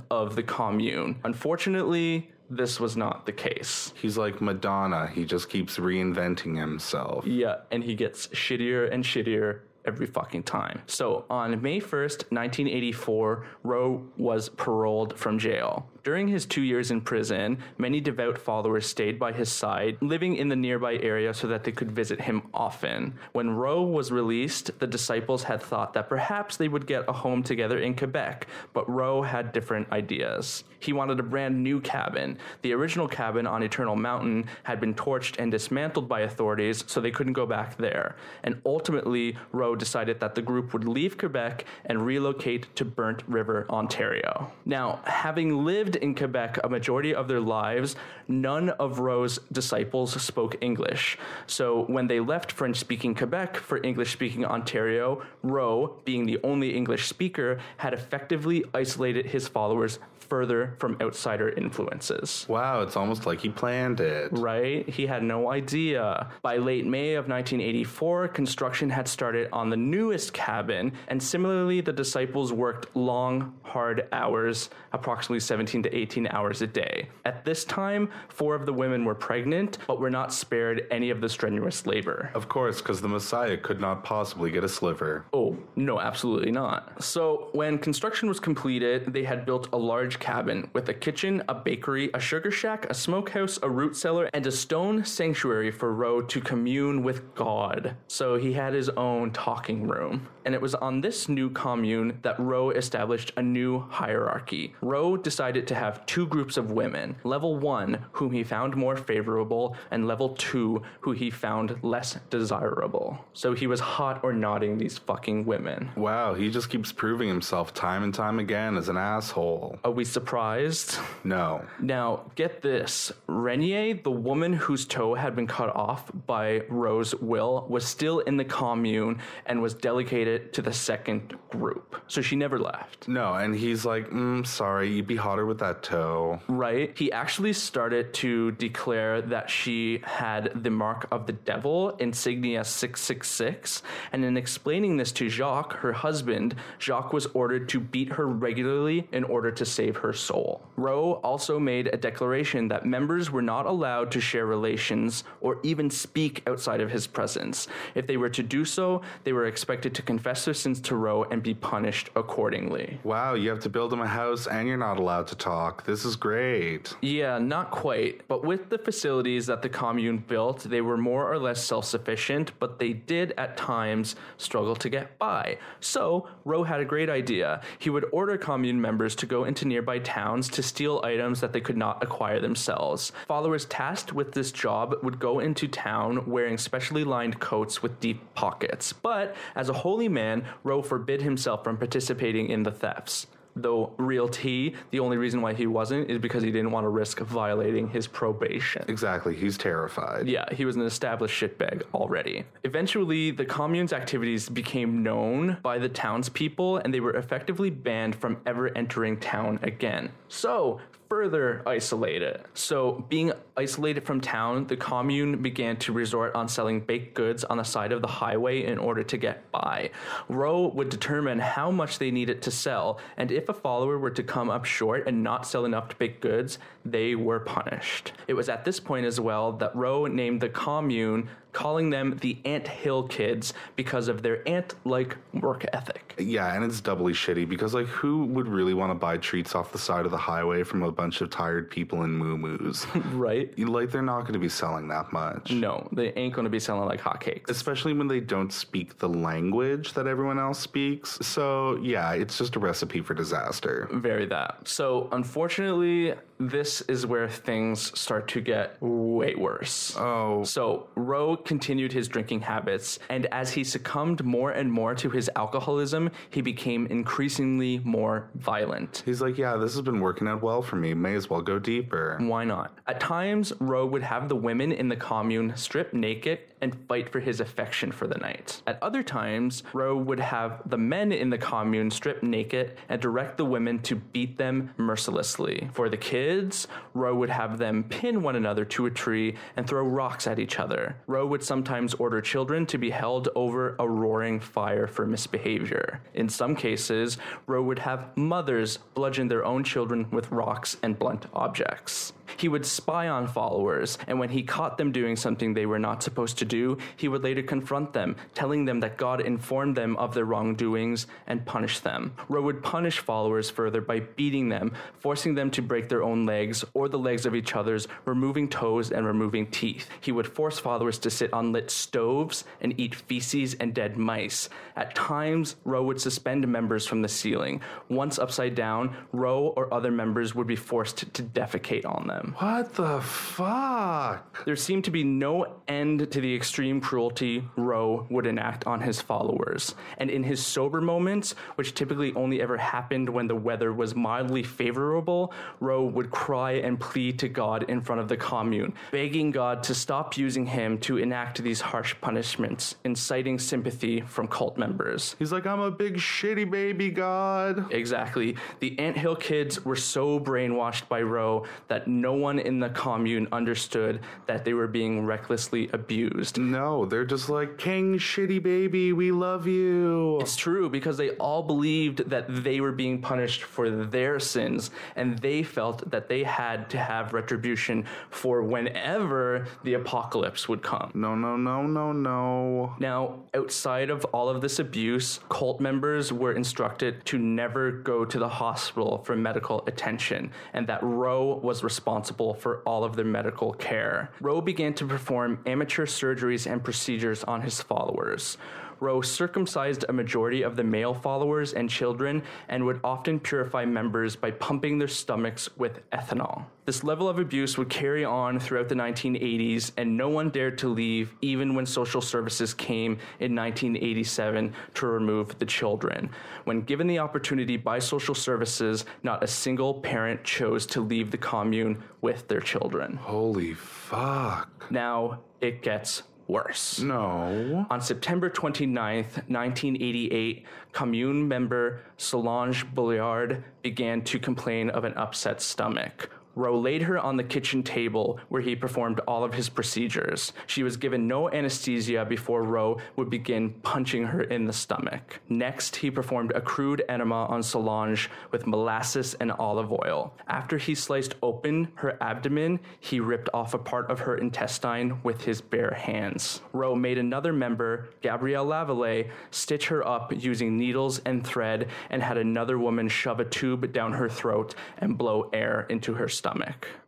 of the commune. Unfortunately, this was not the case. He's like Madonna, he just keeps reinventing himself. Yeah, and he gets shittier and shittier every fucking time. So on May 1st, 1984, Rowe was paroled from jail. During his two years in prison, many devout followers stayed by his side, living in the nearby area so that they could visit him often. When Rowe was released, the disciples had thought that perhaps they would get a home together in Quebec, but Rowe had different ideas. He wanted a brand new cabin. The original cabin on Eternal Mountain had been torched and dismantled by authorities, so they couldn't go back there. And ultimately, Rowe decided that the group would leave Quebec and relocate to Burnt River, Ontario. Now, having lived in Quebec a majority of their lives, none of Rowe's disciples spoke English. So when they left French speaking Quebec for English speaking Ontario, Rowe, being the only English speaker, had effectively isolated his followers further from outsider influences. Wow, it's almost like he planned it. Right? He had no idea. By late May of 1984, construction had started on the newest cabin, and similarly, the disciples worked long, hard hours, approximately 17 to 18 hours a day. At this time, four of the women were pregnant, but were not spared any of the strenuous labor. Of course, because the Messiah could not possibly get a sliver. Oh, no, absolutely not. So, when construction was completed, they had built a large cabin with a kitchen, a bakery, a sugar shack, a smokehouse, a root cellar, and a stone sanctuary for Rowe to commune with God. So, he had his own talking room. And it was on this new commune that Rowe established a new hierarchy. Rowe decided to have two groups of women level one, whom he found more favorable, and level two, who he found less desirable. So he was hot or nodding these fucking women. Wow, he just keeps proving himself time and time again as an asshole. Are we surprised? No. Now, get this. Grenier, the woman whose toe had been cut off by Rowe's will, was still in the commune and was delegated to the second group. So she never left. No, and he's like, mm, sorry, you'd be hotter with that toe. Right? He actually started to declare that she had the mark of the devil, insignia 666. And in explaining this to Jacques, her husband, Jacques was ordered to beat her regularly in order to save her soul. Rowe also made a declaration that members were not allowed to share relations or even speak outside of his presence. If they were to do so, they were expected to confess their sins to Rowe and be punished accordingly. Wow, you have to build him a house and you're not allowed to talk. This is great. Yeah, not quite. But with the facilities that the commune built, they were more or less self sufficient, but they did at times struggle to get by. So, Roe had a great idea. He would order commune members to go into nearby towns to steal items that they could not acquire themselves. Followers tasked with this job would go into town wearing specially lined coats with deep pockets. But as a holy man, Roe forbid himself from participating in the thefts. Though real T, the only reason why he wasn't is because he didn't want to risk violating his probation. Exactly. He's terrified. Yeah, he was an established shitbag already. Eventually, the commune's activities became known by the townspeople and they were effectively banned from ever entering town again. So, further isolated. So, being isolated from town, the commune began to resort on selling baked goods on the side of the highway in order to get by. Rowe would determine how much they needed to sell, and if a follower were to come up short and not sell enough to baked goods, they were punished. It was at this point as well that Rowe named the commune calling them the Ant Hill Kids because of their ant like work ethic. Yeah, and it's doubly shitty because, like, who would really want to buy treats off the side of the highway from a bunch of tired people in moo-moos? right? like, they're not going to be selling that much. No, they ain't going to be selling like hotcakes. Especially when they don't speak the language that everyone else speaks. So, yeah, it's just a recipe for disaster. Very that. So, unfortunately, this is where things start to get way worse. Oh. So, Rowe continued his drinking habits, and as he succumbed more and more to his alcoholism, he became increasingly more violent. He's like, yeah, this has been working out well for me. May as well go deeper. Why not? At times, Rowe would have the women in the commune strip naked and fight for his affection for the night. At other times, Rowe would have the men in the commune strip naked and direct the women to beat them mercilessly. For the kids, Rowe would have them pin one another to a tree and throw rocks at each other. Rowe would sometimes order children to be held over a roaring fire for misbehavior. In some cases, Rowe would have mothers bludgeon their own children with rocks and blunt objects. He would spy on followers, and when he caught them doing something they were not supposed to do, he would later confront them, telling them that God informed them of their wrongdoings and punish them. Rowe would punish followers further by beating them, forcing them to break their own legs or the legs of each other's, removing toes and removing teeth. He would force followers to sit on lit stoves and eat feces and dead mice. At times, Rowe would suspend members from the ceiling. Once upside down, Rowe or other members would be forced to defecate on them. What the fuck? There seemed to be no end to the extreme cruelty Rowe would enact on his followers. And in his sober moments, which typically only ever happened when the weather was mildly favorable, Rowe would cry and plead to God in front of the commune, begging God to stop using him to enact these harsh punishments, inciting sympathy from cult members. He's like, I'm a big shitty baby god. Exactly. The Anthill kids were so brainwashed by Rowe that no one in the commune understood that they were being recklessly abused. No, they're just like, King shitty baby, we love you. It's true because they all believed that they were being punished for their sins, and they felt that they had to have retribution for whenever the apocalypse would come. No, no, no, no, no. Now, outside of all of this abuse, cult members were instructed to never go to the hospital for medical attention, and that Rowe was responsible for all of their medical care. Rowe began to perform amateur surgeries and procedures on his followers. Rowe circumcised a majority of the male followers and children and would often purify members by pumping their stomachs with ethanol. This level of abuse would carry on throughout the 1980s, and no one dared to leave even when social services came in 1987 to remove the children. When given the opportunity by social services, not a single parent chose to leave the commune with their children. Holy fuck. Now it gets worse. No. On September 29th, 1988, commune member Solange Boilard began to complain of an upset stomach. Rowe laid her on the kitchen table where he performed all of his procedures. She was given no anesthesia before Rowe would begin punching her in the stomach. Next, he performed a crude enema on Solange with molasses and olive oil. After he sliced open her abdomen, he ripped off a part of her intestine with his bare hands. Rowe made another member, Gabrielle Lavallee, stitch her up using needles and thread and had another woman shove a tube down her throat and blow air into her stomach.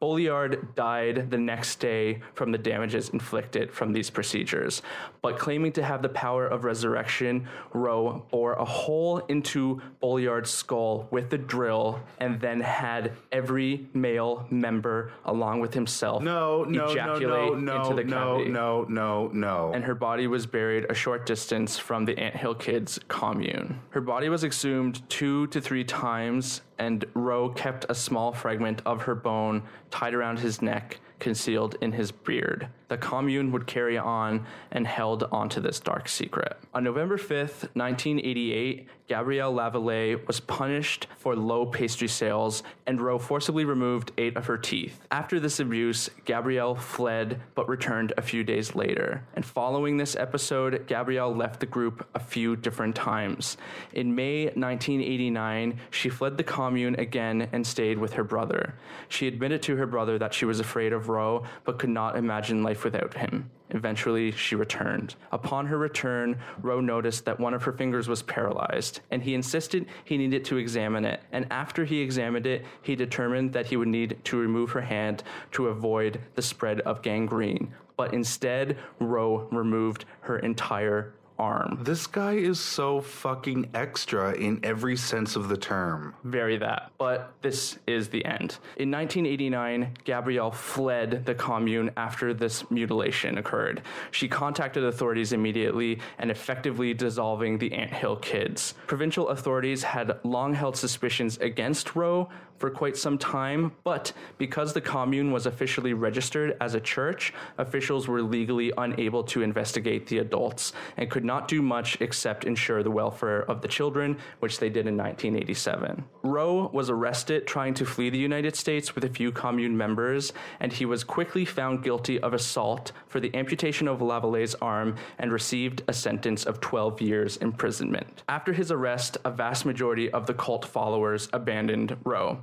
Boilard died the next day from the damages inflicted from these procedures, but claiming to have the power of resurrection, Rowe bore a hole into Boilard's skull with the drill and then had every male member along with himself No, no, no, ejaculate no, into the no, cavity. no, no, no. And her body was buried a short distance from the Anthill Kids commune. Her body was exhumed two to three times, and Rowe kept a small fragment of her bone tied around his neck, concealed in his beard. The commune would carry on and held onto this dark secret. On November 5th, 1988, Gabrielle Lavallee was punished for low pastry sales, and Roe forcibly removed eight of her teeth. After this abuse, Gabrielle fled but returned a few days later. And following this episode, Gabrielle left the group a few different times. In May 1989, she fled the commune again and stayed with her brother. She admitted to her brother that she was afraid of Roe but could not imagine life without him. Eventually, she returned. Upon her return, Rowe noticed that one of her fingers was paralyzed, and he insisted he needed to examine it. And after he examined it, he determined that he would need to remove her hand to avoid the spread of gangrene. But instead, Rowe removed her entire arm. this guy is so fucking extra in every sense of the term. Very that. But this is the end. In 1989, Gabrielle fled the commune after this mutilation occurred. She contacted authorities immediately and effectively dissolving the Anthill kids. Provincial authorities had long held suspicions against Rowe for quite some time, but because the commune was officially registered as a church, officials were legally unable to investigate the adults and could not do much except ensure the welfare of the children, which they did in 1987. Rowe was arrested trying to flee the United States with a few commune members, and he was quickly found guilty of assault for the amputation of Lavallee's arm and received a sentence of 12 years imprisonment. After his arrest, a vast majority of the cult followers abandoned Rowe.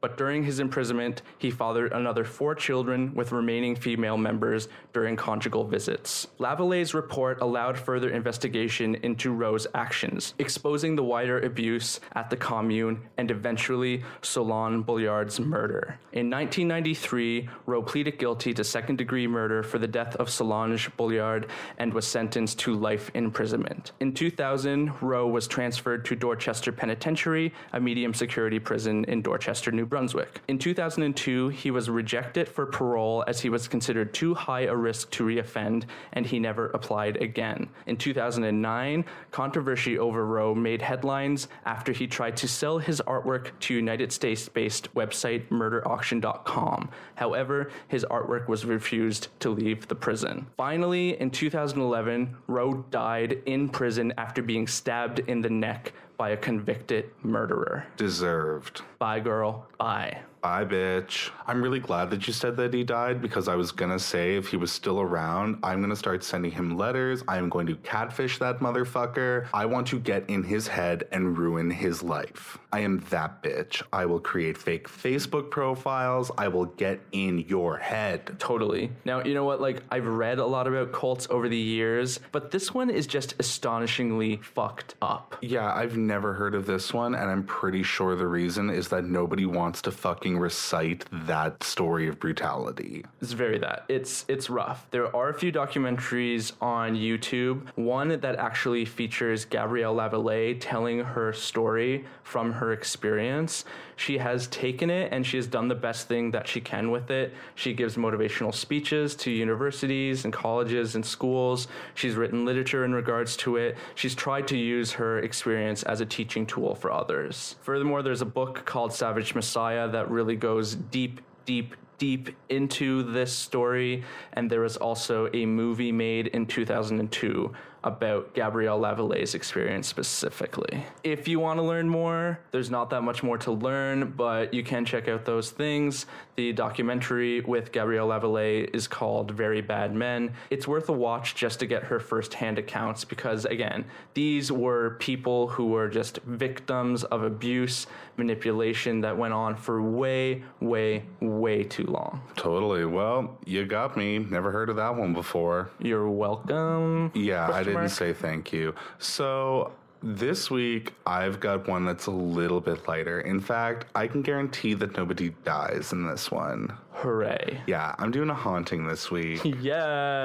But during his imprisonment, he fathered another four children with remaining female members during conjugal visits. Lavallee's report allowed further investigation into Rowe's actions, exposing the wider abuse at the commune and eventually Solange Boilard's murder. In 1993, Rowe pleaded guilty to second degree murder for the death of Solange Boilard and was sentenced to life imprisonment. In 2000, Rowe was transferred to Dorchester Penitentiary, a medium security prison in Dorchester, New Brunswick. In 2002, he was rejected for parole as he was considered too high a risk to reoffend, and he never applied again. In 2009, controversy over Roe made headlines after he tried to sell his artwork to United States based website murderauction.com. However, his artwork was refused to leave the prison. Finally, in 2011, Roe died in prison after being stabbed in the neck by a convicted murderer. Deserved. Bye, girl. Bye. Bye, bitch. I'm really glad that you said that he died because I was gonna say if he was still around, I'm gonna start sending him letters. I am going to catfish that motherfucker. I want to get in his head and ruin his life. I am that bitch. I will create fake Facebook profiles. I will get in your head. Totally. Now, you know what? Like, I've read a lot about cults over the years, but this one is just astonishingly fucked up. Yeah, I've never heard of this one, and I'm pretty sure the reason is that nobody wants to fucking recite that story of brutality. It's very that. It's it's rough. There are a few documentaries on YouTube. One that actually features Gabrielle Lavallee telling her story from her experience. She has taken it and she has done the best thing that she can with it. She gives motivational speeches to universities and colleges and schools. She's written literature in regards to it. She's tried to use her experience as a teaching tool for others. Furthermore, there's a book called Savage Messiah that really goes deep, deep, deep into this story. And there was also a movie made in 2002 about Gabrielle Lavallee's experience specifically. If you want to learn more, there's not that much more to learn, but you can check out those things. The documentary with Gabrielle Lavallee is called Very Bad Men. It's worth a watch just to get her firsthand accounts because, again, these were people who were just victims of abuse, manipulation that went on for way, way, way too long. Totally. Well, you got me. Never heard of that one before. You're welcome. Yeah, I didn't mark? say thank you. So this week, I've got one that's a little bit lighter. In fact, I can guarantee that nobody dies in this one. Hooray. Yeah, I'm doing a haunting this week. Yes.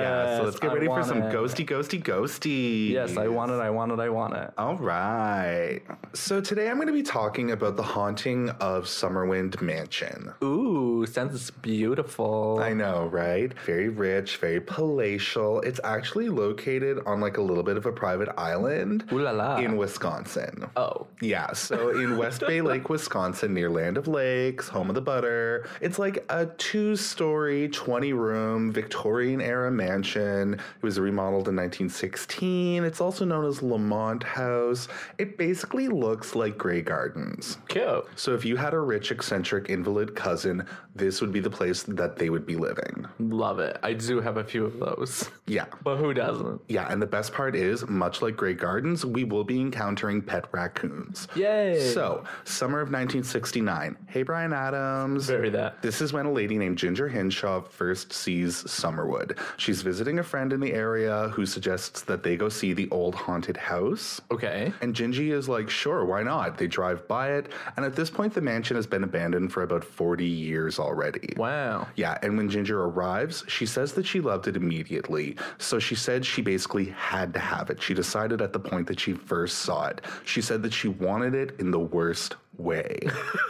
Yeah, so let's get I ready for some it. ghosty, ghosty, ghosty. Yes, I want it, I want it, I want it. All right. So today I'm going to be talking about the haunting of Summerwind Mansion. Ooh, sounds beautiful. I know, right? Very rich, very palatial. It's actually located on like a little bit of a private island Ooh la la. In Wisconsin. Oh. Yeah, so in West Bay Lake, Wisconsin, near Land O' Lakes, home of the butter, it's like a two story, 20 room Victorian era mansion. It was remodeled in 1916. It's also known as Lamont House. It basically looks like Grey Gardens. Cute. So if you had a rich, eccentric invalid cousin, this would be the place that they would be living. Love it. I do have a few of those. Yeah. But who doesn't? Yeah, and the best part is, much like Grey Gardens, we will be encountering pet raccoons. Yay. So, summer of 1969. Hey, Bryan Adams. Very that. This is when a lady named Ginger Hinshaw first sees Summerwind. She's visiting a friend in the area who suggests that they go see the old haunted house. Okay. And Gingy is like, sure, why not? They drive by it, and at this point, the mansion has been abandoned for about 40 years already. Wow. Yeah, and when Ginger arrives, she says that she loved it immediately. So she said she basically had to have it. She decided at the point that she first saw it. She said that she wanted it in the worst way.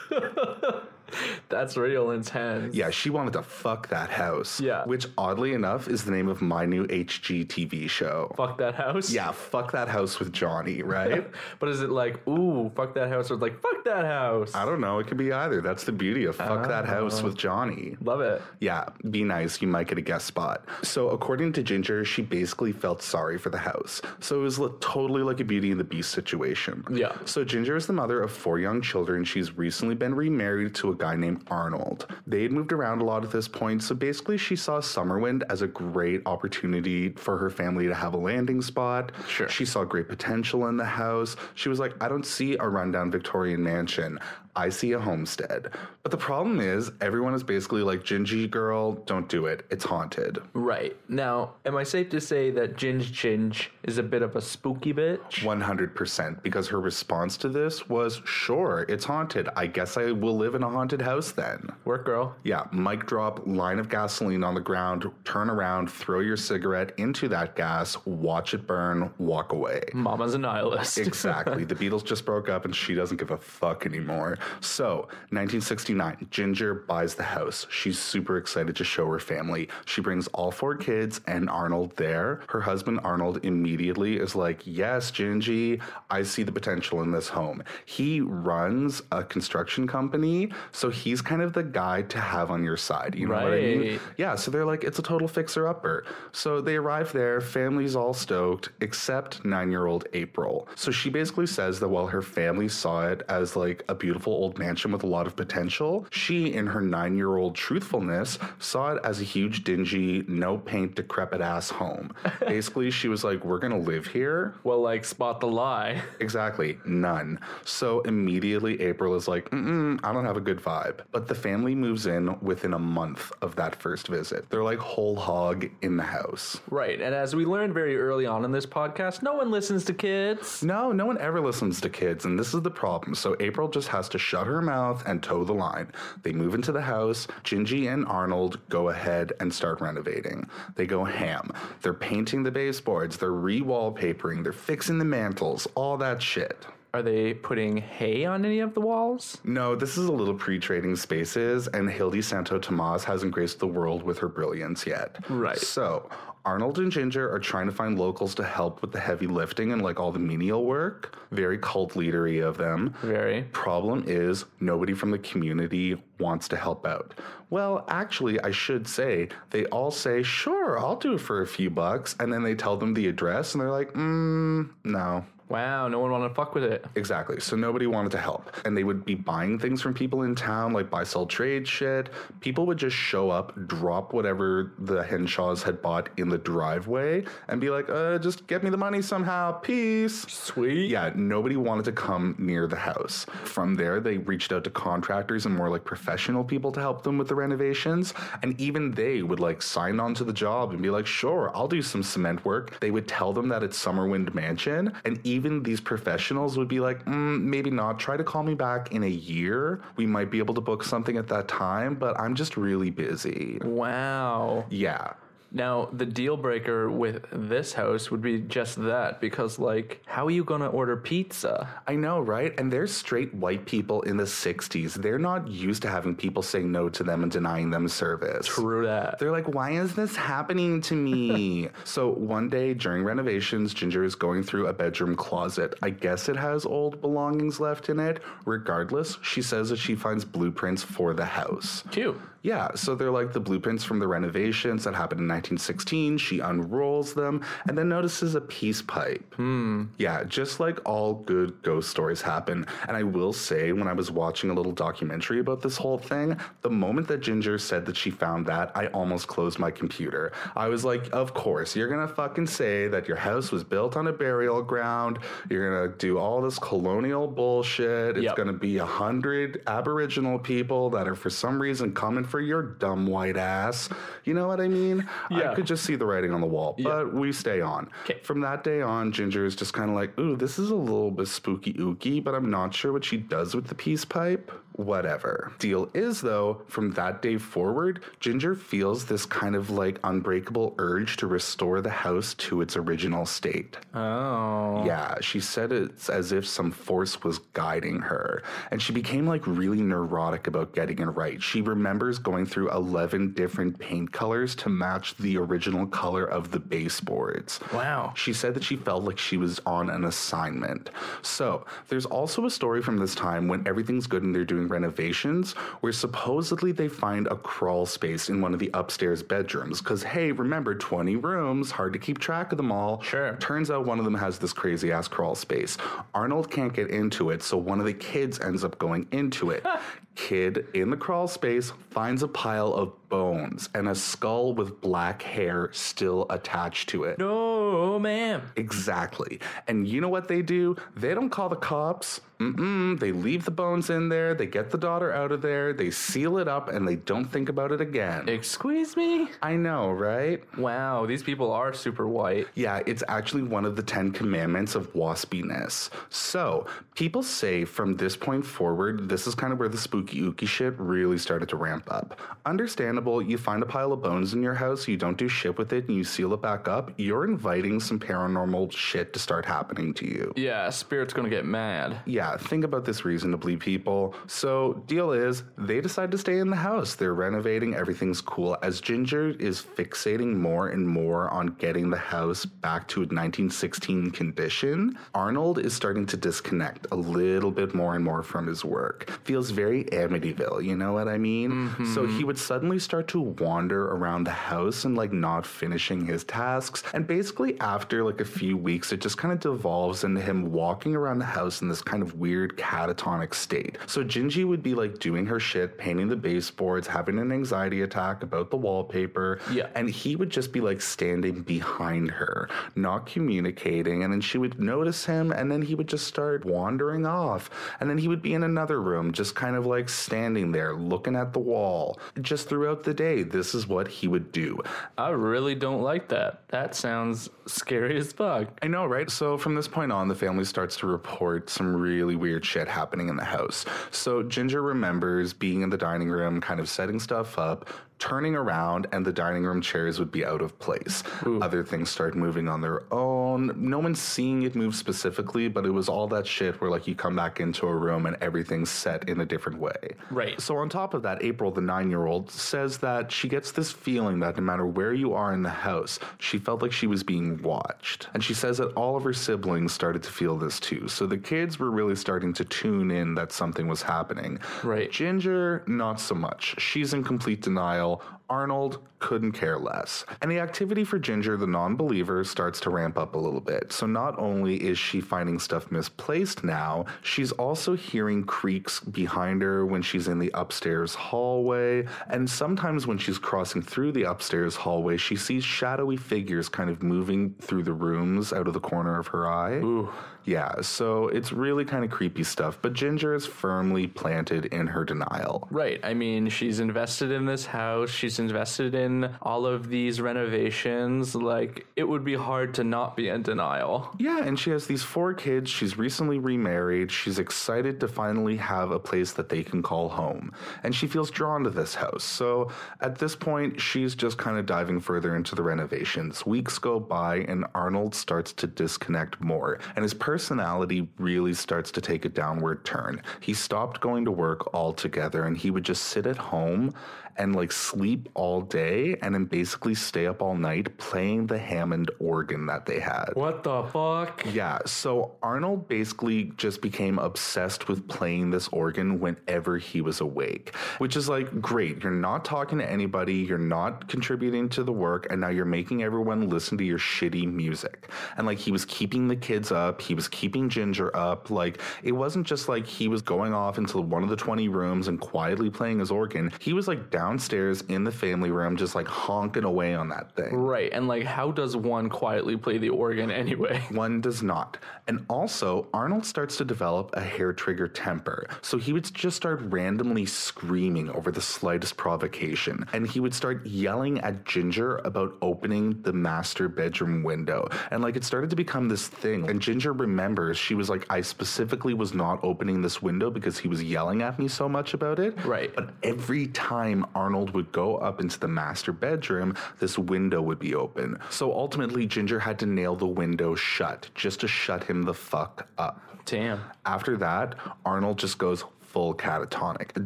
That's real intense. yeah, she wanted to fuck that house. Yeah. Which, oddly enough, is the name of my new HGTV show. Fuck that house. Yeah, fuck that house with Johnny, right? But is it like, ooh, fuck that house, or like, fuck that house? I don't know. It could be either. That's the beauty of fuck that ah. house Oh. with Johnny. Love it. Yeah, be nice. You might get a guest spot. So, according to Ginger, she basically felt sorry for the house. So, it was totally like a Beauty and the Beast situation. Yeah. So, Ginger is the mother of four young children. She's recently been remarried to a guy named Arnold. They had moved around a lot at this point. So, basically, she saw Summerwind as a great opportunity for her family to have a landing spot. Sure. She saw great potential in the house. She was like, I don't see a rundown Victorian mansion. I see a homestead. But the problem is, everyone is basically like, Gingy girl, don't do it. It's haunted. Right. Now, am I safe to say that Ginge Ginge is a bit of a spooky bitch? 100%. Because her response to this was, sure, it's haunted. I guess I will live in a haunted house then. Work girl. Yeah, mic drop, line of gasoline on the ground, turn around, throw your cigarette into that gas, watch it burn, walk away. Mama's a nihilist. Exactly. the Beatles just broke up and she doesn't give a fuck anymore. So, 1969, Ginger buys the house. She's super excited to show her family. She brings all four kids and Arnold there. Her husband, Arnold, immediately is like, Yes, Gingy, I see the potential in this home. He runs a construction company, so he's kind of the guy to have on your side. You know what I mean? Yeah, so they're like, it's a total fixer upper. So they arrive there, family's all stoked, except nine year old April. So she basically says that while her family saw it as like a beautiful old mansion with a lot of potential, she, in her nine year old truthfulness, saw it as a huge, dingy, no paint, decrepit ass home. basically, she was like, we're gonna live here. Well, like, spot the lie. Exactly, none. So immediately April is like, Mm-mm, I don't have a good vibe. But the family moves in within a month of that first visit. They're like whole hog in the house. Right. And as we learned very early on in this podcast, no one listens to kids. No, no one ever listens to kids, and this is the problem. So April just has to shut her mouth and toe the line. They move into the house. Gingy and Arnold go ahead and start renovating. They go ham. They're painting the baseboards. They're re-wallpapering. They're fixing the mantles. All that shit. Are they putting hay on any of the walls? No, this is a little pre trading spaces, and Hildi Santo Tomas hasn't graced the world with her brilliance yet. Right. So, Arnold and Ginger are trying to find locals to help with the heavy lifting and like all the menial work. Very cult leadery of them. Very. Problem is, nobody from the community wants to help out. Well, actually, I should say, they all say, sure, I'll do it for a few bucks. And then they tell them the address, and they're like, mm, no. Wow, no one wanted to fuck with it. Exactly. So nobody wanted to help. And they would be buying things from people in town, like buy, sell, trade shit. People would just show up, drop whatever the Henshaws had bought in the driveway, and be like, uh, just get me the money somehow. Peace. Sweet. Yeah, nobody wanted to come near the house. From there, they reached out to contractors and more like professional people to help them with the renovations. And even they would like sign on to the job and be like, sure, I'll do some cement work. They would tell them that it's Summerwind Mansion. And even these professionals would be like, mm, maybe not. Try to call me back in a year. We might be able to book something at that time, but I'm just really busy. Wow. Yeah. Now, the deal breaker with this house would be just that because, like, how are you going to order pizza? I know, right? And they're straight white people in the 60s. They're not used to having people say no to them and denying them service. True that. They're like, why is this happening to me? so one day during renovations, Ginger is going through a bedroom closet. I guess it has old belongings left in it. Regardless, she says that she finds blueprints for the house. Cute. Yeah, so they're like the blueprints from the renovations that happened in 1916. She unrolls them and then notices a peace pipe. Hmm. Yeah, just like all good ghost stories happen. And I will say, when I was watching a little documentary about this whole thing, the moment that Ginger said that she found that, I almost closed my computer. I was like, of course, you're gonna fucking say that your house was built on a burial ground. You're gonna do all this colonial bullshit. It's Yep. gonna be a hundred Aboriginal people that are for some reason coming for your dumb white ass. You know what I mean? Yeah. I could just see the writing on the wall, but we stay on. 'Kay. From that day on, Ginger is just kind of like, ooh, this is a little bit spooky ooky, but I'm not sure what she does with the peace pipe. Whatever. Deal is, though, from that day forward, Ginger feels this kind of like unbreakable urge to restore the house to its original state. Oh. Yeah, she said it's as if some force was guiding her. And she became like really neurotic about getting it right. She remembers going through 11 different paint colors to match the original color of the baseboards. Wow. She said that she felt like she was on an assignment. So, there's also a story from this time when everything's good and they're doing renovations where supposedly they find a crawl space in one of the upstairs bedrooms. Because, hey, remember, 20 rooms, hard to keep track of them all. Sure. Turns out one of them has this crazy ass crawl space. Arnold can't get into it, so one of the kids ends up going into it. Kid in the crawl space finds a pile of bones and a skull with black hair still attached to it. No, ma'am. Exactly. And you know what they do? They don't call the cops. Mm-mm. They leave the bones in there. They get the daughter out of there. They seal it up and they don't think about it again. Excuse me? I know, right? Wow, these people are super white. Yeah, it's actually one of the Ten Commandments of waspiness. So, people say from this point forward, this is kind of where the spooky ooky shit really started to ramp up. Understandable, you find a pile of bones in your house, you don't do shit with it, and you seal it back up, you're inviting some paranormal shit to start happening to you. Yeah, spirit's gonna get mad. Yeah, think about this reasonably, people. So, deal is, they decide to stay in the house. They're renovating, everything's cool. As Ginger is fixating more and more on getting the house back to its 1916 condition, Arnold is starting to disconnect a little bit more and more from his work. Feels very Amityville, you know what I mean? So, he mm-hmm. would suddenly start to wander around the house and like not finishing his tasks. And basically, after like a few weeks, it just kind of devolves into him walking around the house in this kind of weird catatonic state. So Gingy would be like doing her shit, painting the baseboards, having an anxiety attack about the wallpaper. Yeah. And he would just be like standing behind her, not communicating. And then she would notice him and then he would just start wandering off. And then he would be in another room, just kind of like standing there, looking at the wall. Just throughout the day, this is what he would do. I really don't like that. That sounds scary as fuck. I know, right? So from this point on, the family starts to report some really weird shit happening in the house. So Ginger remembers being in the dining room, kind of setting stuff up, turning around, and the dining room chairs would be out of place. Other things start moving on their own. No one's seeing it move specifically, but it was all that shit where like you come back into a room and everything's set in a different way. Right. So on top of that, April, the nine-year-old, says that she gets this feeling that no matter where you are in the house, she felt like she was being watched. And she says that all of her siblings started to feel this too. So the kids were really starting to tune in that something was happening. Right. Ginger, not so much. She's in complete denial. Arnold couldn't care less. And the activity for Ginger, the non believer, starts to ramp up a little bit. So not only is she finding stuff misplaced now, she's also hearing creaks behind her when she's in the upstairs hallway. And sometimes when she's crossing through the upstairs hallway, she sees shadowy figures kind of moving through the rooms out of the corner of her eye. Ooh. Yeah, so it's really kind of creepy stuff, but Ginger is firmly planted in her denial. Right. I mean, she's invested in this house. She's invested in all of these renovations. Like, it would be hard to not be in denial. Yeah, and she has these four kids. She's recently remarried. She's excited to finally have a place that they can call home. And she feels drawn to this house. So at this point, she's just kind of diving further into the renovations. Weeks go by, and Arnold starts to disconnect more. And his personality really starts to take a downward turn. He stopped going to work altogether, and he would just sit at home and like sleep all day and then basically stay up all night playing the Hammond organ that they had. What the fuck? Yeah, so Arnold basically just became obsessed with playing this organ whenever he was awake, which is like great. You're not talking to anybody, you're not contributing to the work, and now you're making everyone listen to your shitty music. And like he was keeping the kids up, he was keeping Ginger up. Like it wasn't just like he was going off into one of the 20 rooms and quietly playing his organ. He was like downstairs in the family room, just like honking away on that thing. Right. And like, how does one quietly play the organ anyway? One does not. And also, Arnold starts to develop a hair trigger temper. So he would just start randomly screaming over the slightest provocation. And he would start yelling at Ginger about opening the master bedroom window. And like it started to become this thing. And Ginger remembers she was like, I specifically was not opening this window because he was yelling at me so much about it. Right. But every time Arnold would go up into the master bedroom, this window would be open. So ultimately, Ginger had to nail the window shut just to shut him the fuck up. Damn. After that, Arnold just goes full catatonic. It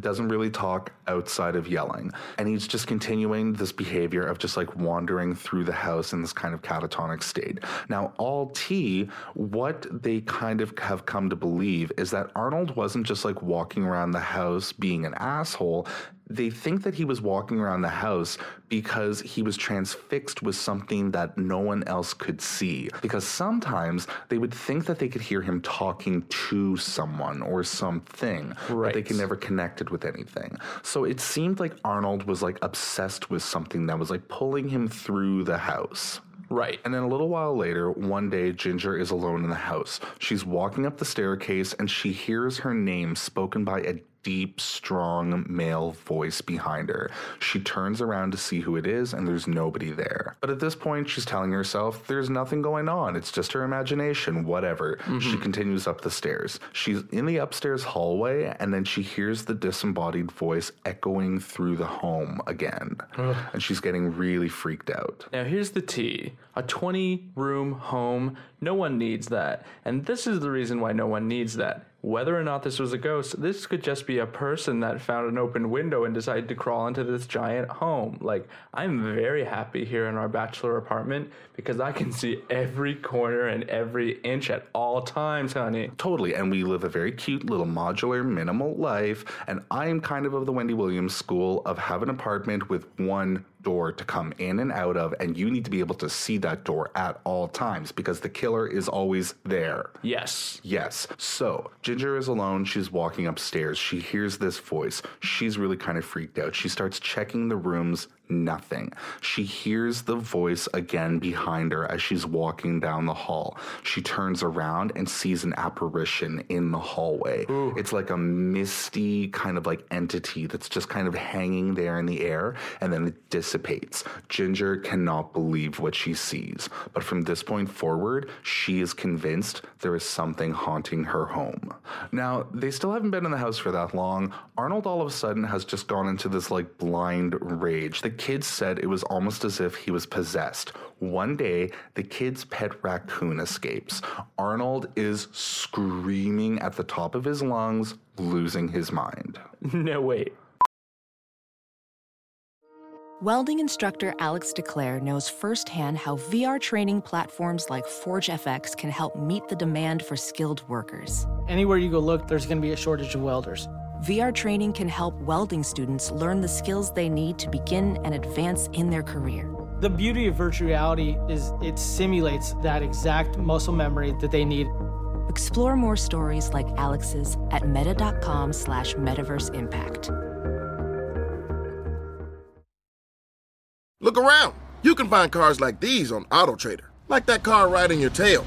doesn't really talk outside of yelling. And he's just continuing this behavior of just like wandering through the house in this kind of catatonic state. Now, all T, what they kind of have come to believe is that Arnold wasn't just like walking around the house being an asshole they think that he was walking around the house because he was transfixed with something that no one else could see. Because sometimes they would think that they could hear him talking to someone or something, but they could never connect it with anything. So it seemed like Arnold was like obsessed with something that was like pulling him through the house. Right. And then a little while later, one day, Ginger is alone in the house. She's walking up the staircase and she hears her name spoken by a deep, strong male voice behind her. She turns around to see who it is, and there's nobody there. But at this point, she's telling herself there's nothing going on. It's just her imagination, whatever. Mm-hmm. She continues up the stairs. She's in the upstairs hallway, and then she hears the disembodied voice echoing through the home again. and she's getting really freaked out. Now, here's the tea a 20 room home. No one needs that. And this is the reason why no one needs that. Whether or not this was a ghost, this could just be a person that found an open window and decided to crawl into this giant home. Like, I'm very happy here in our bachelor apartment because I can see every corner and every inch at all times, honey. Totally. And we live a very cute little modular, minimal life. And I'm kind of of the Wendy Williams school of have an apartment with one door to come in and out of. And you need to be able to see that door at all times because the killer is always there. Yes. Yes. So Ginger is alone. She's walking upstairs. She hears this voice. She's really kind of freaked out. She starts checking the rooms. Nothing. She hears the voice again behind her as she's walking down the hall. She turns around and sees an apparition in the hallway. It's like a misty kind of like entity that's just kind of hanging there in the air and then it dissipates. Ginger cannot believe what she sees. But from this point forward, she is convinced there is something haunting her home. Now, they still haven't been in the house for that long. Arnold all of a sudden has just gone into this like blind rage. Kids said it was almost as if he was possessed. One day, the kid's pet raccoon escapes. Arnold is screaming at the top of his lungs, losing his mind. No, wait. Welding instructor Alex DeClaire knows firsthand how VR training platforms like ForgeFX can help meet the demand for skilled workers. Anywhere you go look, there's going to be a shortage of welders. VR training can help welding students learn the skills they need to begin and advance in their career. The beauty of virtual reality is it simulates that exact muscle memory that they need. Explore more stories like Alex's at meta.com slash metaverse impact. Look around. You can find cars like these on AutoTrader, like that car riding your tail.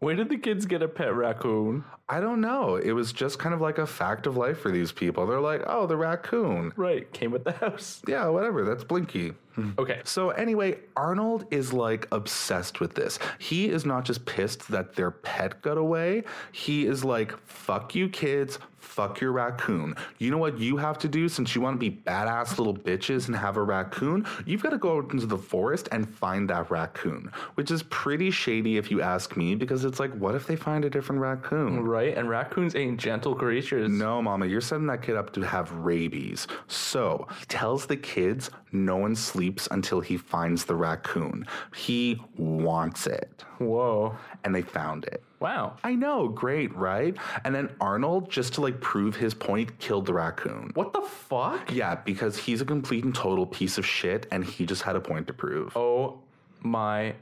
Where did the kids get a pet raccoon? I don't know. It was just kind of like a fact of life for these people. They're like, oh, the raccoon. Right, came with the house. Yeah, whatever. That's Blinky. Hmm. Okay. So anyway, Arnold is like obsessed with this. He is not just pissed that their pet got away. He is like, fuck you kids, fuck your raccoon. You know what you have to do since you want to be badass little bitches and have a raccoon? You've got to go out into the forest and find that raccoon, which is pretty shady if you ask me because it's like, what if they find a different raccoon? Right, and raccoons ain't gentle creatures. No, mama, you're setting that kid up to have rabies. So he tells the kids no one sleeps until he finds the raccoon. He wants it. Whoa. And they found it. Wow. I know, great, right? And then Arnold, just to like prove his point, killed the raccoon. What the fuck? Yeah, because he's a complete and total piece of shit and he just had a point to prove. Oh my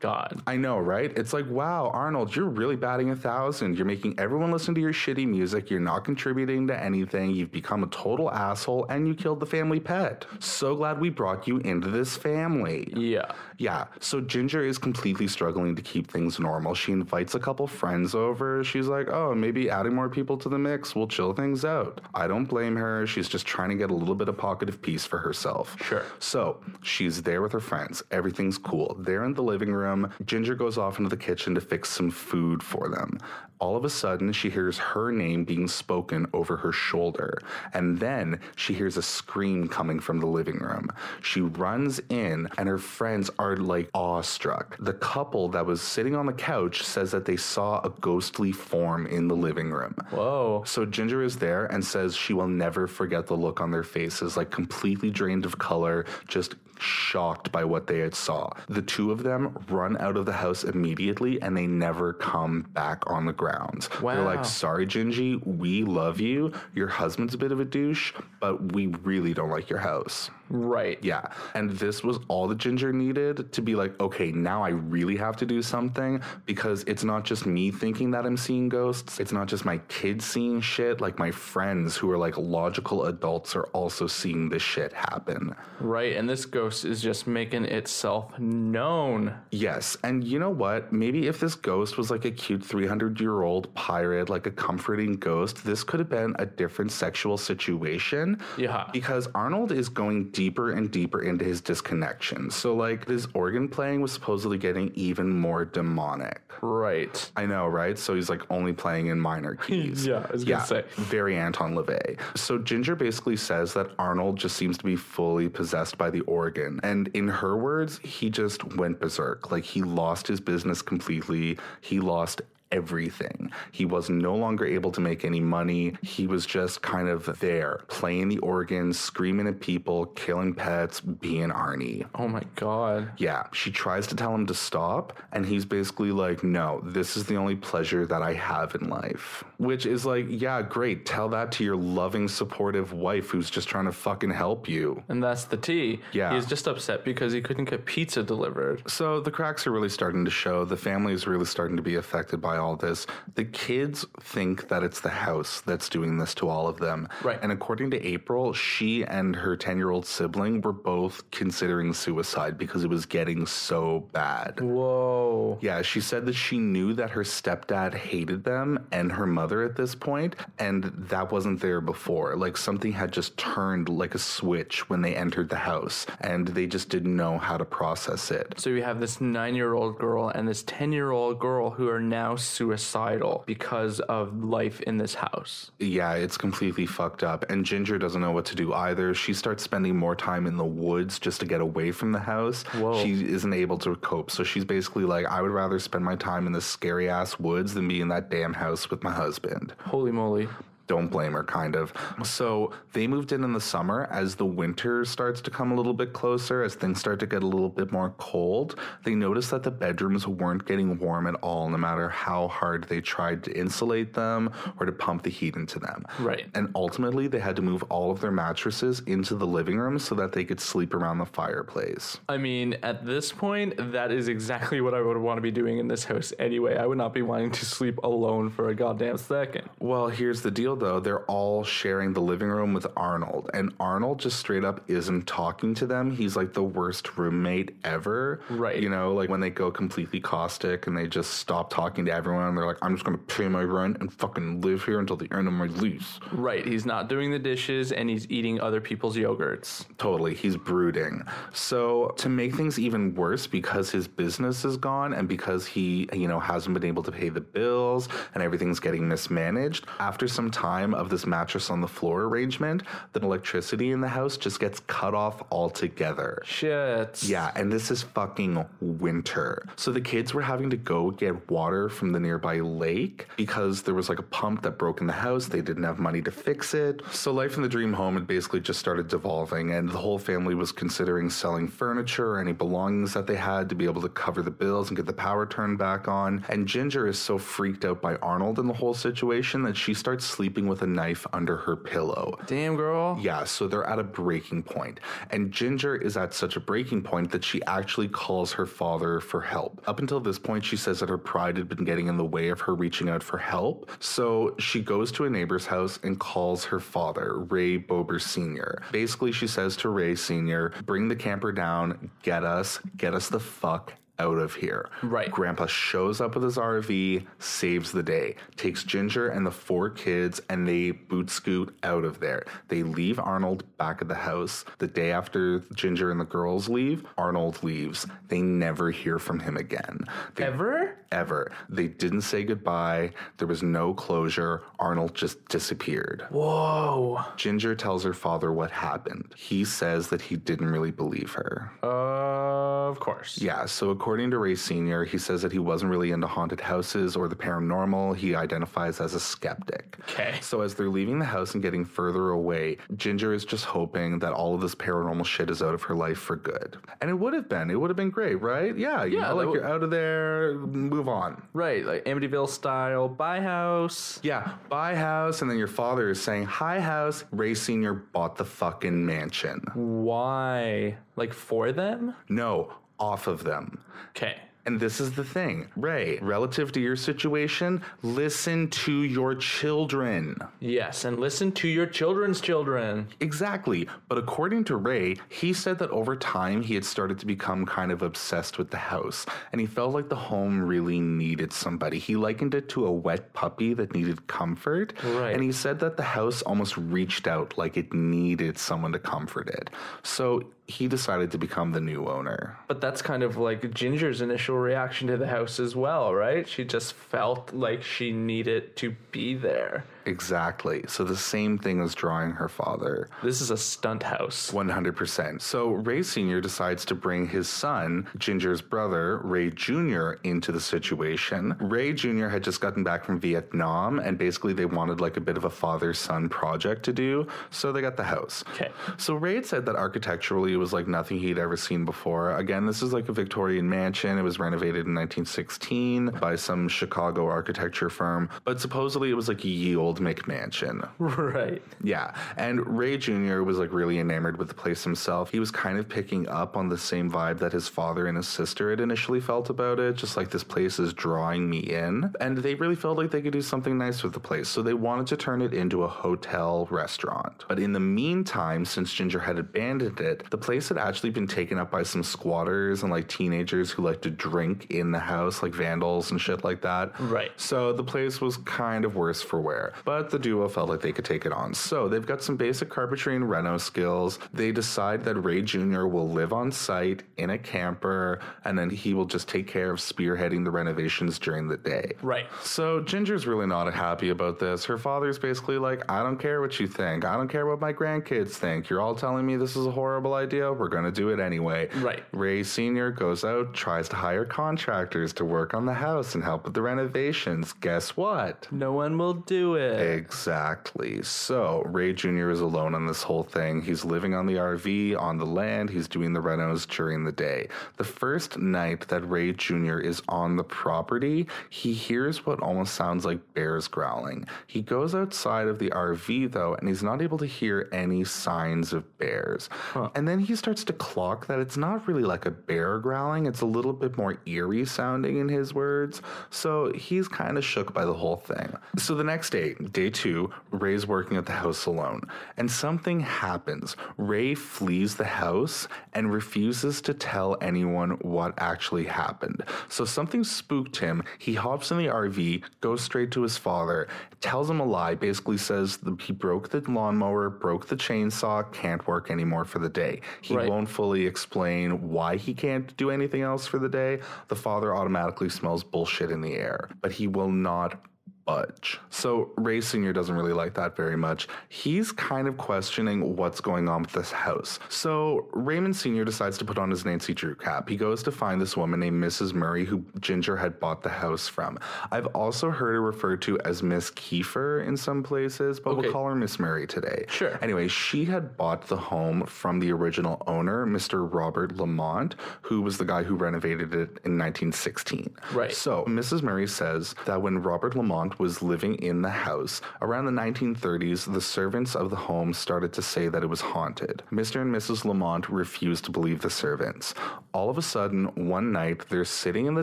god. I know, right? It's like, wow, Arnold, you're really batting a thousand. You're making everyone listen to your shitty music. You're not contributing to anything. You've become a total asshole and you killed the family pet. So glad we brought you into this family. Yeah. Yeah, so Ginger is completely struggling to keep things normal. She invites a couple friends over. She's like, oh, maybe adding more people to the mix will chill things out. I don't blame her. She's just trying to get a little bit of pocket of peace for herself. Sure. So she's there with her friends. Everything's cool. They're in the living room. Ginger goes off into the kitchen to fix some food for them. All of a sudden, she hears her name being spoken over her shoulder. And then she hears a scream coming from the living room. She runs in, and her friends are like awestruck. The couple that was sitting on the couch says that they saw a ghostly form in the living room. Whoa. So Ginger is there and says she will never forget the look on their faces, like completely drained of color, just shocked by what they had saw. The two of them run out of the house immediately and they never come back on the ground. They're like, sorry, Gingy, we love you. Your husband's a bit of a douche, but we really don't like your house. Right. Yeah. And this was all that Ginger needed to be like, okay, now I really have to do something because it's not just me thinking that I'm seeing ghosts. It's not just my kids seeing shit. Like my friends who are like logical adults are also seeing this shit happen. Right. And this ghost is just making itself known. Yes. And you know what? Maybe if this ghost was like a cute 300 year old pirate, like a comforting ghost, this could have been a different sexual situation. Yeah. Because Arnold is going deeper and deeper into his disconnection. So, like, his organ playing was supposedly getting even more demonic. Right. I know, right? So he's like only playing in minor keys. Yeah, I was gonna say. Very Anton LaVey. So Ginger basically says that Arnold just seems to be fully possessed by the organ. And in her words, he just went berserk. Like he lost his business completely. He lost everything. He was no longer able to make any money. He was just kind of there, playing the organ, screaming at people, killing pets, being Arnie. Oh my god. Yeah, she tries to tell him to stop, and he's basically like, No, this is the only pleasure that I have in life. Which is like, Yeah, great. Tell that to your loving, supportive wife who's just trying to fucking help you. And that's the tea. Yeah. He's just upset because he couldn't get pizza delivered. So the cracks are really starting to show. The family is really starting to be affected by all all this, the kids think that it's the house that's doing this to all of them. Right. And according to April, she and her 10 year old sibling were both considering suicide because it was getting so bad. Whoa. Yeah, she said that she knew that her stepdad hated them and her mother at this point, and that wasn't there before. Like something had just turned like a switch when they entered the house, and they just didn't know how to process it. So you have this nine year old girl and this 10 year old girl who are now suicidal because of life in this house. Yeah, it's completely fucked up. And Ginger doesn't know what to do either. She starts spending more time in the woods just to get away from the house. Whoa. She isn't able to cope. So she's basically like, I would rather spend my time in the scary ass woods than be in that damn house with my husband. Holy moly. Don't blame her, kind of. So they moved in in the summer as the winter starts to come a little bit closer, as things start to get a little bit more cold. They noticed that the bedrooms weren't getting warm at all, no matter how hard they tried to insulate them or to pump the heat into them. Right. And ultimately, they had to move all of their mattresses into the living room so that they could sleep around the fireplace. I mean, at this point, that is exactly what I would want to be doing in this house anyway. I would not be wanting to sleep alone for a goddamn second. Well, here's the deal though. They're all sharing the living room with Arnold, and Arnold just straight up isn't talking to them. He's like the worst roommate ever. Right. You know, like when they go completely caustic and they just stop talking to everyone, they're like, I'm just going to pay my rent and fucking live here until the end of my lease. Right. He's not doing the dishes and he's eating other people's yogurts. Totally. He's brooding. So, to make things even worse, because his business is gone and because he, you know, hasn't been able to pay the bills and everything's getting mismanaged, after some time of this mattress on the floor arrangement, then electricity in the house just gets cut off altogether. Shit. Yeah, and this is fucking winter. So the kids were having to go get water from the nearby lake because there was like a pump that broke in the house. They didn't have money to fix it. So life in the dream home had basically just started devolving, and the whole family was considering selling furniture or any belongings that they had to be able to cover the bills and get the power turned back on. And Ginger is so freaked out by Arnold in the whole situation that she starts sleeping with a knife under her pillow. Damn, girl. Yeah, so they're at a breaking point. And Ginger is at such a breaking point that she actually calls her father for help. Up until this point, she says that her pride had been getting in the way of her reaching out for help. So she goes to a neighbor's house and calls her father, Ray Bober Sr. Basically, she says to Ray Sr., bring the camper down, get us, get us the fuck out of here. Right. Grandpa shows up with his RV, saves the day, takes Ginger and the four kids, and they boot scoot out of there. They leave Arnold back at the house. The day after Ginger and the girls leave, Arnold leaves. They never hear from him again. They- Ever? Ever. They didn't say goodbye. There was no closure. Arnold just disappeared. Whoa. Ginger tells her father what happened. He says that he didn't really believe her. Of course. Yeah, so according to Ray Sr., he says that he wasn't really into haunted houses or the paranormal. He identifies as a skeptic. Okay. So as they're leaving the house and getting further away, Ginger is just hoping that all of this paranormal shit is out of her life for good. And it would have been. It would have been great, right? Yeah, you Yeah, know, like would- you're out of there, move on. Right, like Amityville style buy house. Yeah, buy house, and then your father is saying, Hi, house. Ray Sr. bought the fucking mansion. Why? Like for them? No, off of them. Okay. And this is the thing, Ray, relative to your situation, listen to your children. Yes, and listen to your children's children. Exactly. But according to Ray, he said that over time he had started to become kind of obsessed with the house and he felt like the home really needed somebody. He likened it to a wet puppy that needed comfort. Right. And he said that the house almost reached out like it needed someone to comfort it. So he decided to become the new owner. But that's kind of like Ginger's initial reaction to the house as well, right? She just felt like she needed to be there. Exactly. So the same thing as drawing her father. This is a stunt house. 100%. So Ray Sr. decides to bring his son, Ginger's brother, Ray Jr., into the situation. Ray Jr. had just gotten back from Vietnam, and basically they wanted like a bit of a father son project to do, so they got the house. Okay. So Ray had said that architecturally it was like nothing he'd ever seen before. Again, this is like a Victorian mansion. It was renovated in 1916 by some Chicago architecture firm, but supposedly it was like a ye old McMansion. Right. Yeah. And Ray Jr. was like really enamored with the place himself. He was kind of picking up on the same vibe that his father and his sister had initially felt about it, just like this place is drawing me in. And they really felt like they could do something nice with the place. So they wanted to turn it into a hotel restaurant. But in the meantime, since Ginger had abandoned it, the place had actually been taken up by some squatters and like teenagers who like to drink in the house, like vandals and shit like that. Right. So the place was kind of worse for wear. But the duo felt like they could take it on. So they've got some basic carpentry and reno skills. They decide that Ray Jr. will live on site in a camper and then he will just take care of spearheading the renovations during the day. Right. So Ginger's really not happy about this. Her father's basically like, I don't care what you think. I don't care what my grandkids think. You're all telling me this is a horrible idea. We're going to do it anyway. Right. Ray Sr. goes out, tries to hire contractors to work on the house and help with the renovations. Guess what? No one will do it. Exactly. So Ray Jr. is alone on this whole thing. He's living on the RV, on the land. He's doing the renos during the day. The first night that Ray Jr. is on the property, he hears what almost sounds like bears growling. He goes outside of the RV though, and he's not able to hear any signs of bears. And then he starts to clock that it's not really like a bear growling, it's a little bit more eerie sounding in his words. So he's kind of shook by the whole thing. So the next day, day two, Ray's working at the house alone, and something happens. Ray flees the house and refuses to tell anyone what actually happened. So something spooked him. He hops in the RV, goes straight to his father, tells him a lie, basically says that he broke the lawnmower, broke the chainsaw, can't work anymore for the day. He Right. won't fully explain why he can't do anything else for the day. The father automatically smells bullshit in the air, but he will not budge. So Ray Sr. doesn't really like that very much. He's kind of questioning what's going on with this house. So Raymond Sr. decides to put on his Nancy Drew cap. He goes to find this woman named Mrs. Murray who Ginger had bought the house from. I've also heard her referred to as Miss Kiefer in some places, but Okay. we'll call her Miss Murray today. Sure. Anyway, she had bought the home from the original owner, Mr. Robert Lamont, who was the guy who renovated it in 1916. Right. So Mrs. Murray says that when Robert Lamont was living in the house, around the 1930s, the servants of the home started to say that it was haunted. Mr. and Mrs. Lamont refused to believe the servants. All of a sudden, one night, they're sitting in the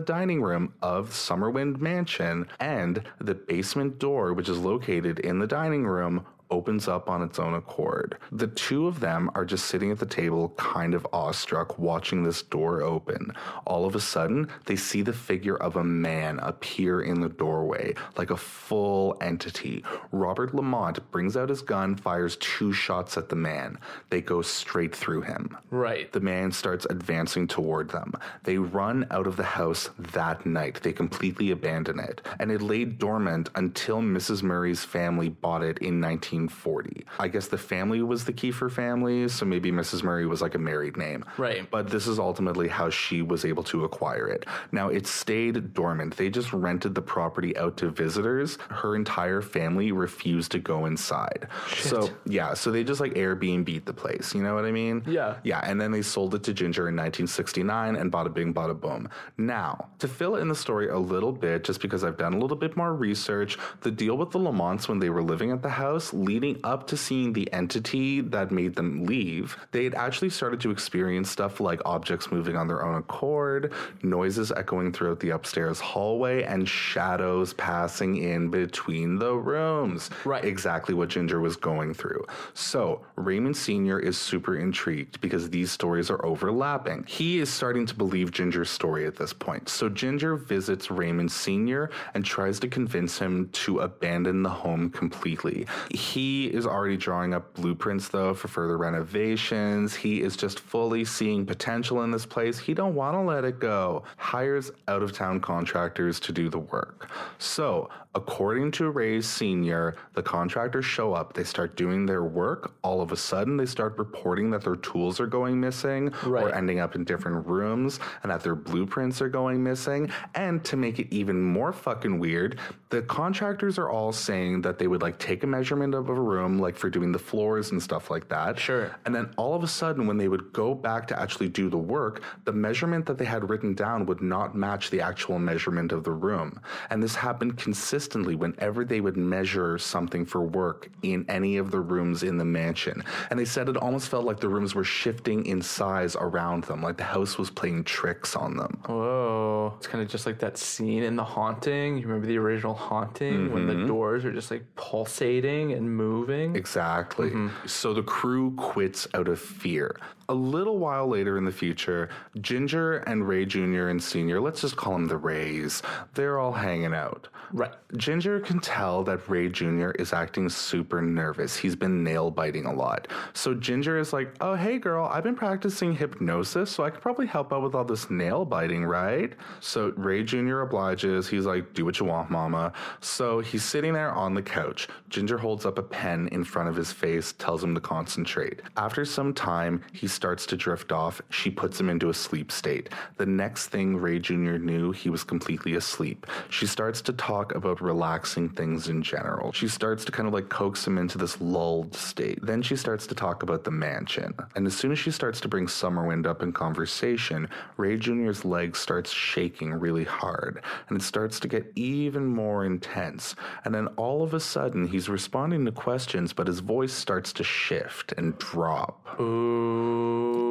dining room of Summerwind Mansion, and the basement door, which is located in the dining room, opens up on its own accord. The two of them are just sitting at the table, kind of awestruck, watching this door open. All of a sudden, they see the figure of a man appear in the doorway, like a full entity. Robert Lamont brings out his gun, fires two shots at the man. They go straight through him. Right. The man starts advancing toward them. They run out of the house that night. They completely abandon it. And it lay dormant until Mrs. Murray's family bought it in 1940. I guess the family was the Kiefer family, so maybe Mrs. Murray was like a married name. Right. But this is ultimately how she was able to acquire it. Now, it stayed dormant. They just rented the property out to visitors. Her entire family refused to go inside. Shit. So, yeah, so they just like Airbnb beat the place. You know what I mean? Yeah. Yeah, and then they sold it to Ginger in 1969 and bada bing, bada boom. Now, to fill in the story a little bit, just because I've done a little bit more research, the deal with the Lamonts when they were living at the house, leading up to seeing the entity that made them leave, they had actually started to experience stuff like objects moving on their own accord, noises echoing throughout the upstairs hallway, and shadows passing in between the rooms. Right. Exactly what Ginger was going through. So, Raymond Sr. is super intrigued because these stories are overlapping. He is starting to believe Ginger's story at this point. So, Ginger visits Raymond Sr. and tries to convince him to abandon the home completely. He is already drawing up blueprints, though, for further renovations. He is just fully seeing potential in this place. He don't want to let it go. Hires out of town contractors to do the work. So, according to Ray's senior, the contractors show up, they start doing their work. All of a sudden, they start reporting that their tools are going missing or ending up in different rooms and that their blueprints are going missing. And to make it even more fucking weird, the contractors are all saying that they would like take a measurement of of a room, like for doing the floors and stuff like that. Sure. And then all of a sudden, when they would go back to actually do the work, the measurement that they had written down would not match the actual measurement of the room. And this happened consistently whenever they would measure something for work in any of the rooms in the mansion. And they said it almost felt like the rooms were shifting in size around them, like the house was playing tricks on them. Whoa. It's kind of just like that scene in The Haunting. You remember the original Haunting when the mm-hmm. doors are just like pulsating and moving? Exactly. Mm-hmm. So the crew quits out of fear. A little while later in the future, Ginger and Ray Jr. and Sr., let's just call them the Rays, they're all hanging out. Right. Ginger can tell that Ray Jr. is acting super nervous. He's been nail biting a lot. So Ginger is like, Oh, hey girl, I've been practicing hypnosis, so I could probably help out with all this nail biting, right? So Ray Jr. obliges. He's like, Do what you want, mama. So he's sitting there on the couch. Ginger holds up a pen in front of his face, tells him to concentrate. After some time, he starts to drift off. She puts him into a sleep state. The next thing Ray Jr. knew, he was completely asleep. She starts to talk about relaxing things in general. She starts to kind of like coax him into this lulled state. Then she starts to talk about the mansion. And as soon as she starts to bring Summerwind up in conversation, Ray Jr.'s leg starts shaking really hard. And it starts to get even more intense. And then all of a sudden, he's responding to questions, but his voice starts to shift and drop. Ooh,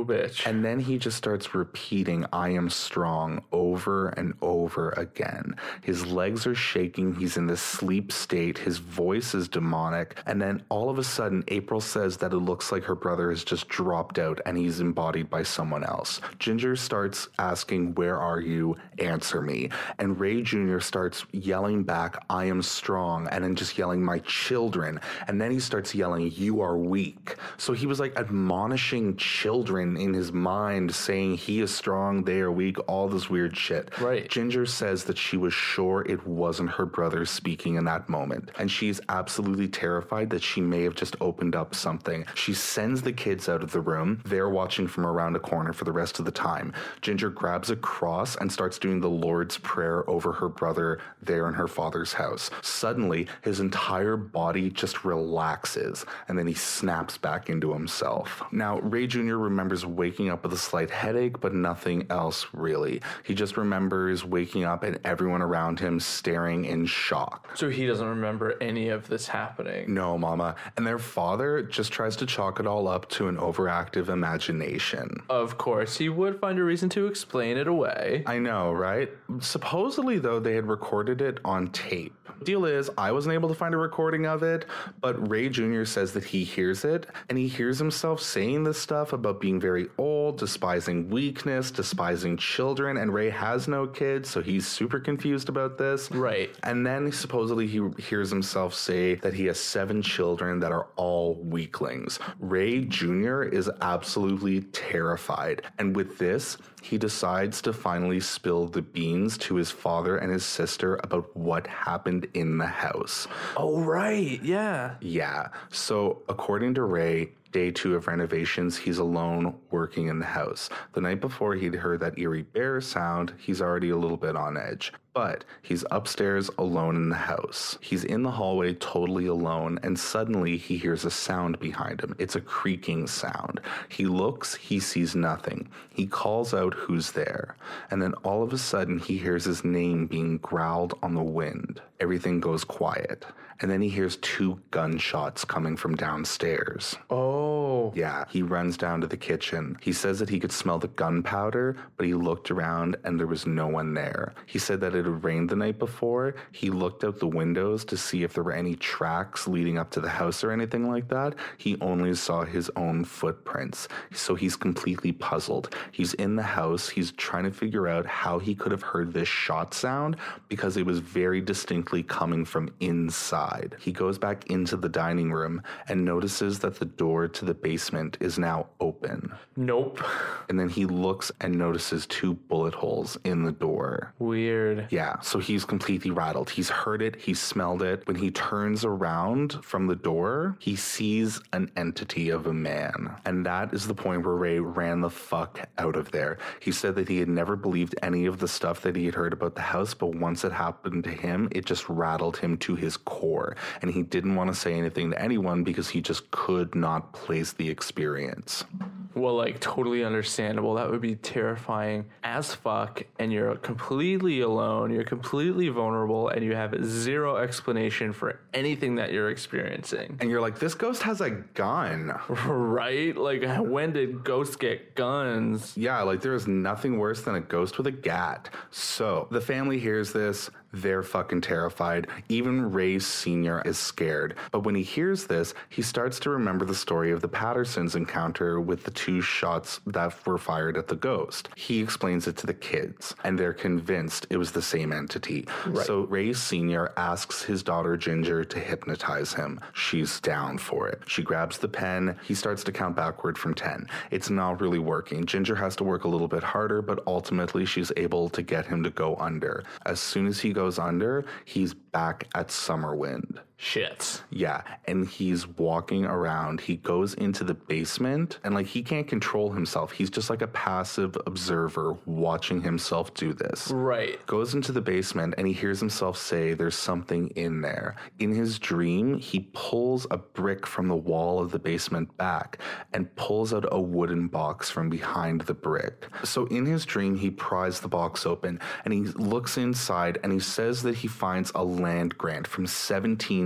bitch. And then he just starts repeating, I am strong over and over again. His legs are shaking. He's in this sleep state. His voice is demonic. And then all of a sudden, April says that it looks like her brother has just dropped out and he's embodied by someone else. Ginger starts asking, Where are you? Answer me. And Ray Jr. starts yelling back, I am strong. And then just yelling, My children. And then he starts yelling, You are weak. So he was like admonishing children in his mind, saying he is strong, they are weak, all this weird shit. Right. Ginger says that she was sure it wasn't her brother speaking in that moment. And she's absolutely terrified that she may have just opened up something. She sends the kids out of the room. They're watching from around a corner for the rest of the time. Ginger grabs a cross and starts doing the Lord's Prayer over her brother there in her father's house. Suddenly, his entire body just relaxes and then he snaps back into himself. Now, Ray Jr. remembers waking up with a slight headache, but nothing else really. He just remembers waking up and everyone around him staring in shock. So he doesn't remember any of this happening. No, mama. And their father just tries to chalk it all up to an overactive imagination. Of course, he would find a reason to explain it away. I know, right? Supposedly, though, they had recorded it on tape. Deal is, I wasn't able to find a recording of it, but Ray Jr. says that he hears it, and he hears himself saying this stuff about being very old, despising weakness, despising children, and Ray has no kids, so he's super confused about this. Right. And then supposedly he hears himself say that he has seven children that are all weaklings. Ray Jr. is absolutely terrified. And with this, he decides to finally spill the beans to his father and his sister about what happened in the house. Oh, right. Yeah. Yeah. So, according to Ray, day two of renovations, he's alone working in the house. The night before he'd heard that eerie bear sound, he's already a little bit on edge. But he's upstairs alone in the house. He's in the hallway totally alone, and suddenly he hears a sound behind him. It's a creaking sound. He looks, he sees nothing. He calls out who's there. And then all of a sudden, he hears his name being growled on the wind. Everything goes quiet. And then he hears two gunshots coming from downstairs. Oh. Yeah, he runs down to the kitchen. He says that he could smell the gunpowder, but he looked around and there was no one there. He said that it had rained the night before. He looked out the windows to see if there were any tracks leading up to the house or anything like that. He only saw his own footprints. So he's completely puzzled. He's in the house. He's trying to figure out how he could have heard this shot sound because it was very distinctly coming from inside. He goes back into the dining room and notices that the door to the basement is now open. Nope. And then he looks and notices two bullet holes in the door. Weird. Yeah, so he's completely rattled. He's heard it, he's smelled it. When he turns around from the door, he sees an entity of a man. And that is the point where Ray ran the fuck out of there. He said that he had never believed any of the stuff that he had heard about the house, but once it happened to him, it just rattled him to his core. And he didn't want to say anything to anyone because he just could not place the experience. Well, like totally understandable. That would be terrifying as fuck. And you're completely alone. You're completely vulnerable, and you have zero explanation for anything that you're experiencing. And you're like, this ghost has a gun. Right? Like, when did ghosts get guns? Yeah, like there is nothing worse than a ghost with a gat. So the family hears this. They're fucking terrified. Even Ray Sr. is scared. But when he hears this, he starts to remember the story of the Pattersons encounter with the two shots that were fired at the ghost. He explains it to the kids, and they're convinced it was the same entity. So Ray Sr. asks his daughter Ginger to hypnotize him. She's down for it. She grabs the pen. He starts to count backward from 10. It's not really working. Ginger has to work a little bit harder, but ultimately she's able to get him to go under. As soon as he goes under, he's back at Summerwind. Shit. Yeah, and he's walking around. He goes into the basement and like he can't control himself. He's just like a passive observer watching himself do this. Right. Goes into the basement and he hears himself say there's something in there. In his dream, he pulls a brick from the wall of the basement back and pulls out a wooden box from behind the brick. So in his dream, he pries the box open and he looks inside and he says that he finds a land grant from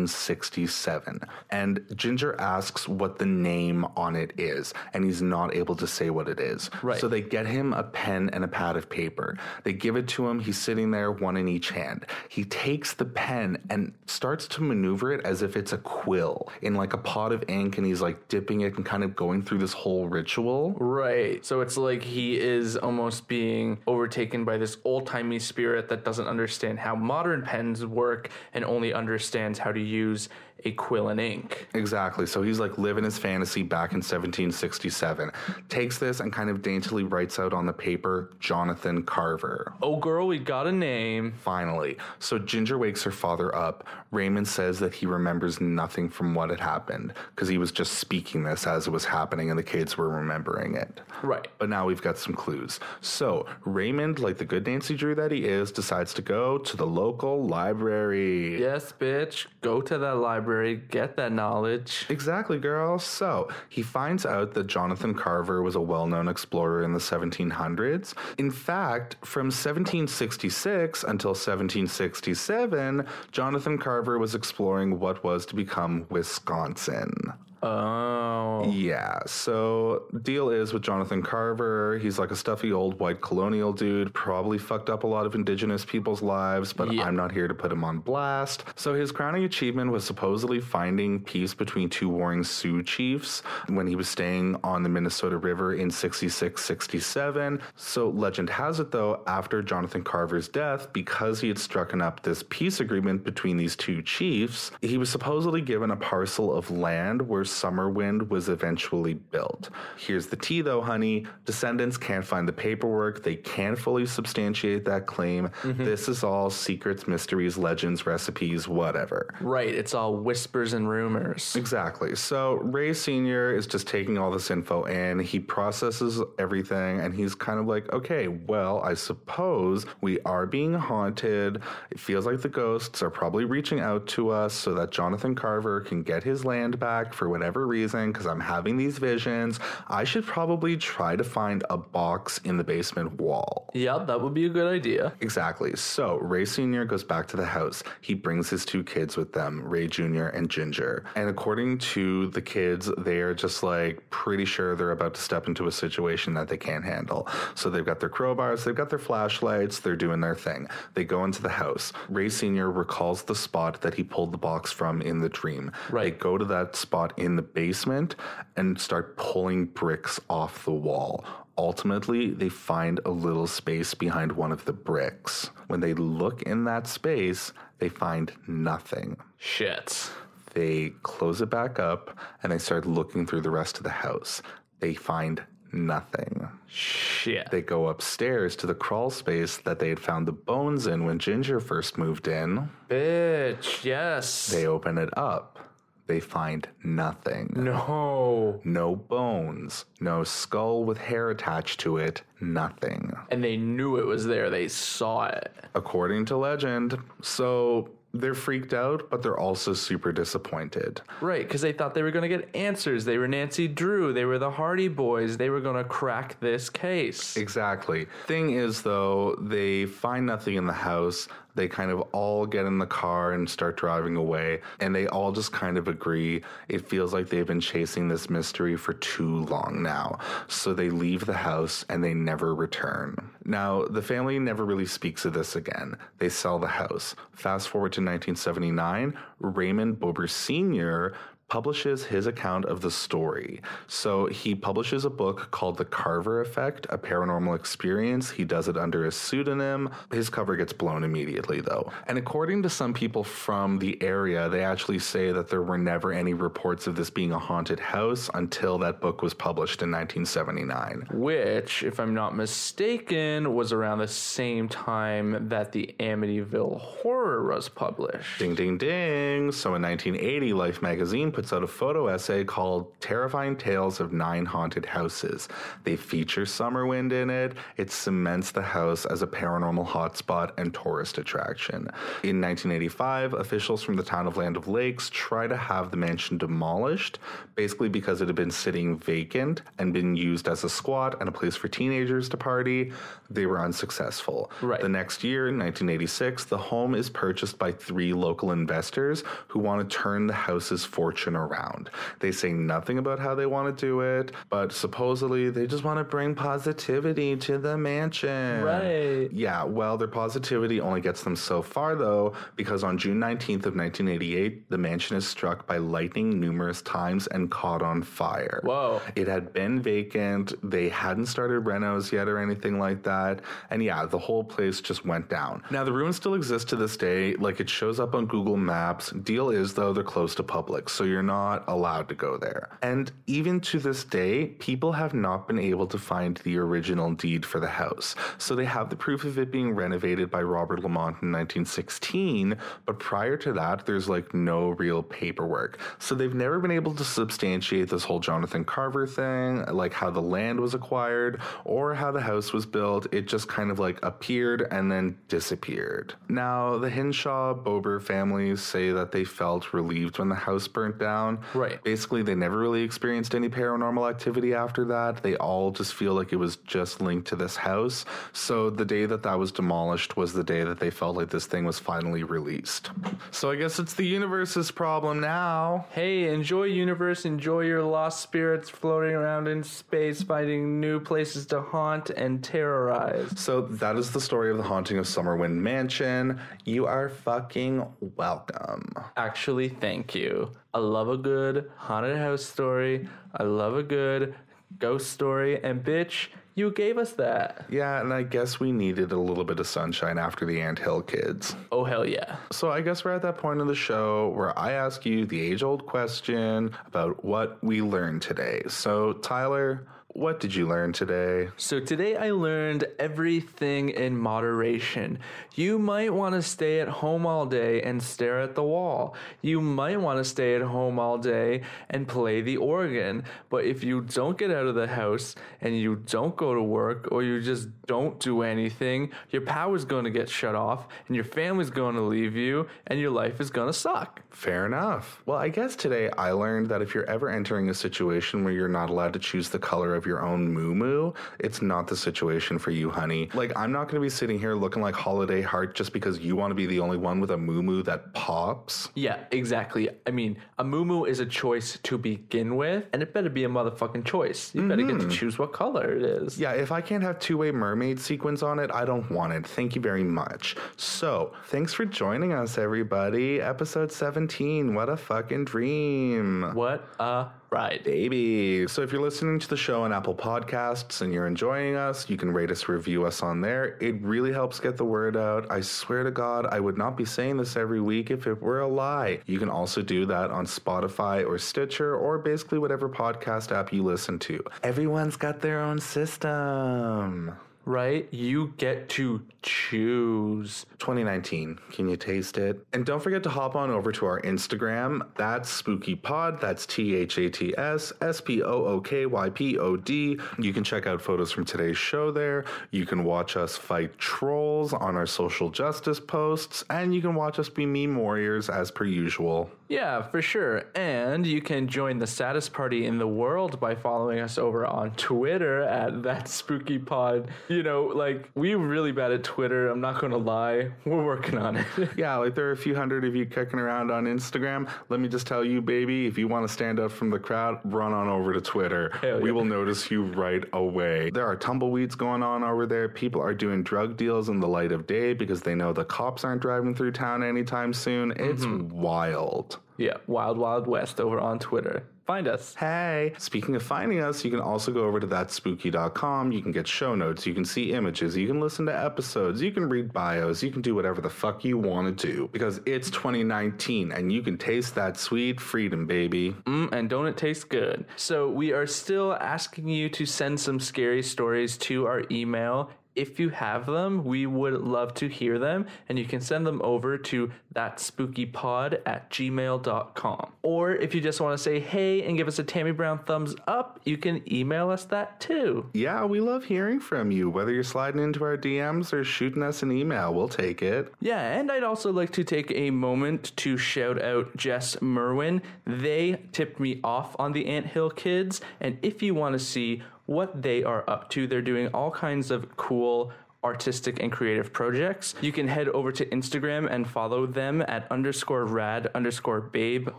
1767. And Ginger asks what the name on it is, and he's not able to say what it is. Right. So they get him a pen and a pad of paper. They give it to him. He's sitting there, one in each hand. He takes the pen and starts to maneuver it as if it's a quill in like a pot of ink, and he's like dipping it and kind of going through this whole ritual. Right. So it's like he is almost being overtaken by this old timey spirit that doesn't understand how modern pens work and only understands how to use a quill and ink. Exactly. So he's like living his fantasy back in 1767. Takes this and kind of daintily writes out on the paper Jonathan Carver. Oh, girl, we got a name. Finally. So Ginger wakes her father up. Raymond says that he remembers nothing from what had happened because he was just speaking this as it was happening and the kids were remembering it. Right. But now we've got some clues. So Raymond, like the good Nancy Drew that he is, decides to go to the local library. Yes, bitch. Go to that library, get that knowledge. Exactly, girl. So he finds out that Jonathan Carver was a well known explorer in the 1700s. In fact, from 1766 until 1767, Jonathan Carver was exploring what was to become Wisconsin. Oh. Yeah, so deal is with Jonathan Carver, he's like a stuffy old white colonial dude, probably fucked up a lot of indigenous people's lives, but Yeah. I'm not here to put him on blast. So his crowning achievement was supposedly finding peace between two warring Sioux chiefs when he was staying on the Minnesota River in 66 67. So legend has it though, after Jonathan Carver's death, because he had struck up this peace agreement between these two chiefs, he was supposedly given a parcel of land where Summerwind was eventually built. Here's the tea though, honey. Descendants can't find the paperwork. They can't fully substantiate that claim. Mm-hmm. This is all secrets, mysteries, legends, recipes, whatever. Right. It's all whispers and rumors. Exactly. So Ray Sr. is just taking all this info in. He processes everything and he's kind of like, okay, well, I suppose we are being haunted. It feels like the ghosts are probably reaching out to us so that Jonathan Carver can get his land back for whatever reason because I'm having these visions. I should probably try to find a box in the basement wall. Yeah, that would be a good idea. Exactly. So Ray Sr. goes back to the house. He brings his two kids with them, Ray Jr. and Ginger. And according to the kids, they are just like pretty sure they're about to step into a situation that they can't handle. So they've got their crowbars, they've got their flashlights, they're doing their thing. They go into the house. Ray Sr. recalls the spot that he pulled the box from in the dream. Right. They go to that spot in the basement and start pulling bricks off the wall. Ultimately, they find a little space behind one of the bricks. When they look in that space, they find nothing. Shit. They close it back up and they start looking through the rest of the house. They find nothing. Shit. They go upstairs to the crawl space that they had found the bones in when Ginger first moved in. Bitch, yes. They open it up. They find nothing. no. No bones, no skull with hair attached to it, nothing. And they knew it was there. They saw it. According to legend. So they're freaked out, but they're also super disappointed. Right, because they thought they were going to get answers. They were Nancy Drew. They were the Hardy Boys. They were going to crack this case. Exactly. Thing is, though, they find nothing in the house. They kind of all get in the car and start driving away, and they all just kind of agree it feels like they've been chasing this mystery for too long now. So they leave the house and they never return. Now, the family never really speaks of this again. They sell the house. Fast forward to 1979, Raymond Bober Sr publishes his account of the story. So he publishes a book called The Carver Effect, a paranormal experience. He does it under a pseudonym. His cover gets blown immediately, though. And according to some people from the area, they actually say that there were never any reports of this being a haunted house until that book was published in 1979. Which, if I'm not mistaken, was around the same time that the Amityville Horror was published. Ding, ding, ding. So in 1980, Life magazine puts out a photo essay called Terrifying Tales of Nine Haunted Houses. They feature Summerwind in it. It cements the house as a paranormal hotspot and tourist attraction. In 1985, officials from the town of Land O' Lakes try to have the mansion demolished, basically because it had been sitting vacant and been used as a squat and a place for teenagers to party. They were unsuccessful. Right. The next year, in 1986, the home is purchased by three local investors who want to turn the house's fortune around. They say nothing about how they want to do it, but supposedly they just want to bring positivity to the mansion. Right. Yeah, well, their positivity only gets them so far though, because on June 19th of 1988, the mansion is struck by lightning numerous times and caught on fire. Whoa. It had been vacant. They hadn't started renos yet or anything like that. And yeah, the whole place just went down. Now, the ruins still exist to this day. Like it shows up on Google Maps. Deal is, though, they're close to public, so you're not allowed to go there. And even to this day, people have not been able to find the original deed for the house. So they have the proof of it being renovated by Robert Lamont in 1916, but prior to that, there's like no real paperwork. So they've never been able to substantiate this whole Jonathan Carver thing, like how the land was acquired or how the house was built. It just kind of like appeared and then disappeared. Now, the Hinshaw Bober families say that they felt relieved when the house burnt down. Right. Basically, they never really experienced any paranormal activity after that. They all just feel like it was just linked to this house. So the day that that was demolished was the day that they felt like this thing was finally released. So I guess it's the universe's problem now. Hey, enjoy universe, enjoy your lost spirits floating around in space, finding new places to haunt and terrorize. So that is the story of the haunting of Summerwind Mansion. You are fucking welcome. Actually, thank you. I love a good haunted house story. I love a good ghost story. And bitch, you gave us that. Yeah, and I guess we needed a little bit of sunshine after the Ant Hill kids. Oh, hell yeah. So I guess we're at that point of the show where I ask you the age old question about what we learned today. So, Tyler, what did you learn today? So today I learned everything in moderation. You might want to stay at home all day and stare at the wall. You might want to stay at home all day and play the organ. But if you don't get out of the house and you don't go to work or you just don't do anything, your power's going to get shut off and your family's going to leave you and your life is going to suck. Fair enough. Well, I guess today I learned that if you're ever entering a situation where you're not allowed to choose the color of your own moo moo, it's not the situation for you, honey. Like, I'm not going to be sitting here looking like Holiday Heart just because you want to be the only one with a moo moo that pops. Yeah, exactly. I mean, a moo moo is a choice to begin with, and it better be a motherfucking choice. You better get to mm-hmm. choose what color it is. Yeah, if I can't have two way mermaid sequins on it, I don't want it. Thank you very much. So, thanks for joining us, everybody. Episode 17. What a fucking dream. What a ride. Baby. So if you're listening to the show on Apple Podcasts and you're enjoying us, you can rate us, review us on there. It really helps get the word out. I swear to God, I would not be saying this every week if it were a lie. You can also do that on Spotify or Stitcher or basically whatever podcast app you listen to. Everyone's got their own system. Right? You get to choose. 2019. Can you taste it? And don't forget to hop on over to our Instagram. That's Spooky Pod. That's T H A T S S P O O K Y P O D. You can check out photos from today's show there. You can watch us fight trolls on our social justice posts, and you can watch us be meme warriors as per usual. Yeah, for sure. And you can join the saddest party in the world by following us over on Twitter at that spooky pod. You know, like we're really bad at Twitter. I'm not gonna lie. We're working on it. Yeah, like there are a few hundred of you kicking around on Instagram. Let me just tell you, baby, if you want to stand up from the crowd, run on over to Twitter. Hell We yeah. will notice you right away. There are tumbleweeds going on over there. People are doing drug deals in the light of day because they know the cops aren't driving through town anytime soon. It's mm-hmm. wild. Yeah, Wild Wild West over on Twitter. Find us. Hey, speaking of finding us, you can also go over to thatsspooky.com. You can get show notes, you can see images, you can listen to episodes, you can read bios, you can do whatever the fuck you want to do because it's 2019 and you can taste that sweet freedom, baby. Mm, and don't it taste good? So we are still asking you to send some scary stories to our email. If you have them, we would love to hear them, and you can send them over to thatsspookypod at gmail.com. Or if you just want to say hey and give us a Tammy Brown thumbs up, you can email us that too. Yeah, we love hearing from you. Whether you're sliding into our DMs or shooting us an email, we'll take it. Yeah, and I'd also like to take a moment to shout out Jess Merwin. They tipped me off on the Anthill Kids, and if you want to see what they are up to, they're doing all kinds of cool artistic and creative projects. You can head over to Instagram and follow them at underscore rad underscore babe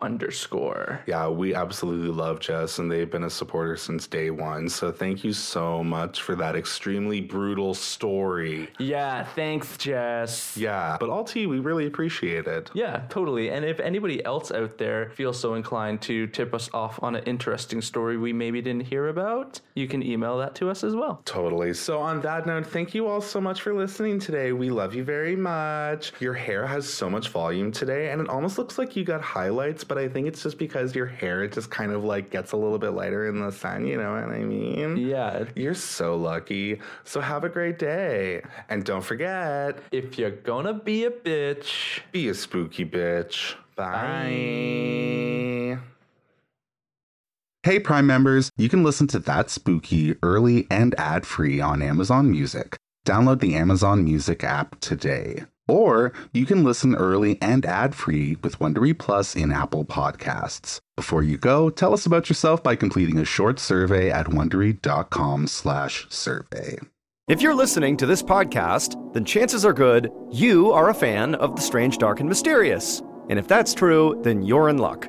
underscore. Yeah, we absolutely love Jess, and they've been a supporter since day one. So thank you so much for that extremely brutal story. Yeah, thanks, Jess. Yeah, but all tea, we really appreciate it. Yeah, totally. And if anybody else out there feels so inclined to tip us off on an interesting story we maybe didn't hear about, you can email that to us as well. Totally. So, on that note, thank you all so much for listening today. We love you very much. Your hair has so much volume today, and it almost looks like you got highlights, but I think it's just because your hair just kind of like gets a little bit lighter in the sun. You know what I mean? Yeah. You're so lucky. So, have a great day. And don't forget, If you're gonna be a bitch, be a spooky bitch. Bye. Hey, Prime members, you can listen to That's Spooky early and ad free on Amazon Music. Download the Amazon Music app today. Or you can listen early and ad free with Wondery Plus in Apple Podcasts. Before you go, tell us about yourself by completing a short survey at wondery.com/survey. If you're listening to this podcast, then chances are good you are a fan of the strange, dark, and mysterious. And if that's true, then you're in luck.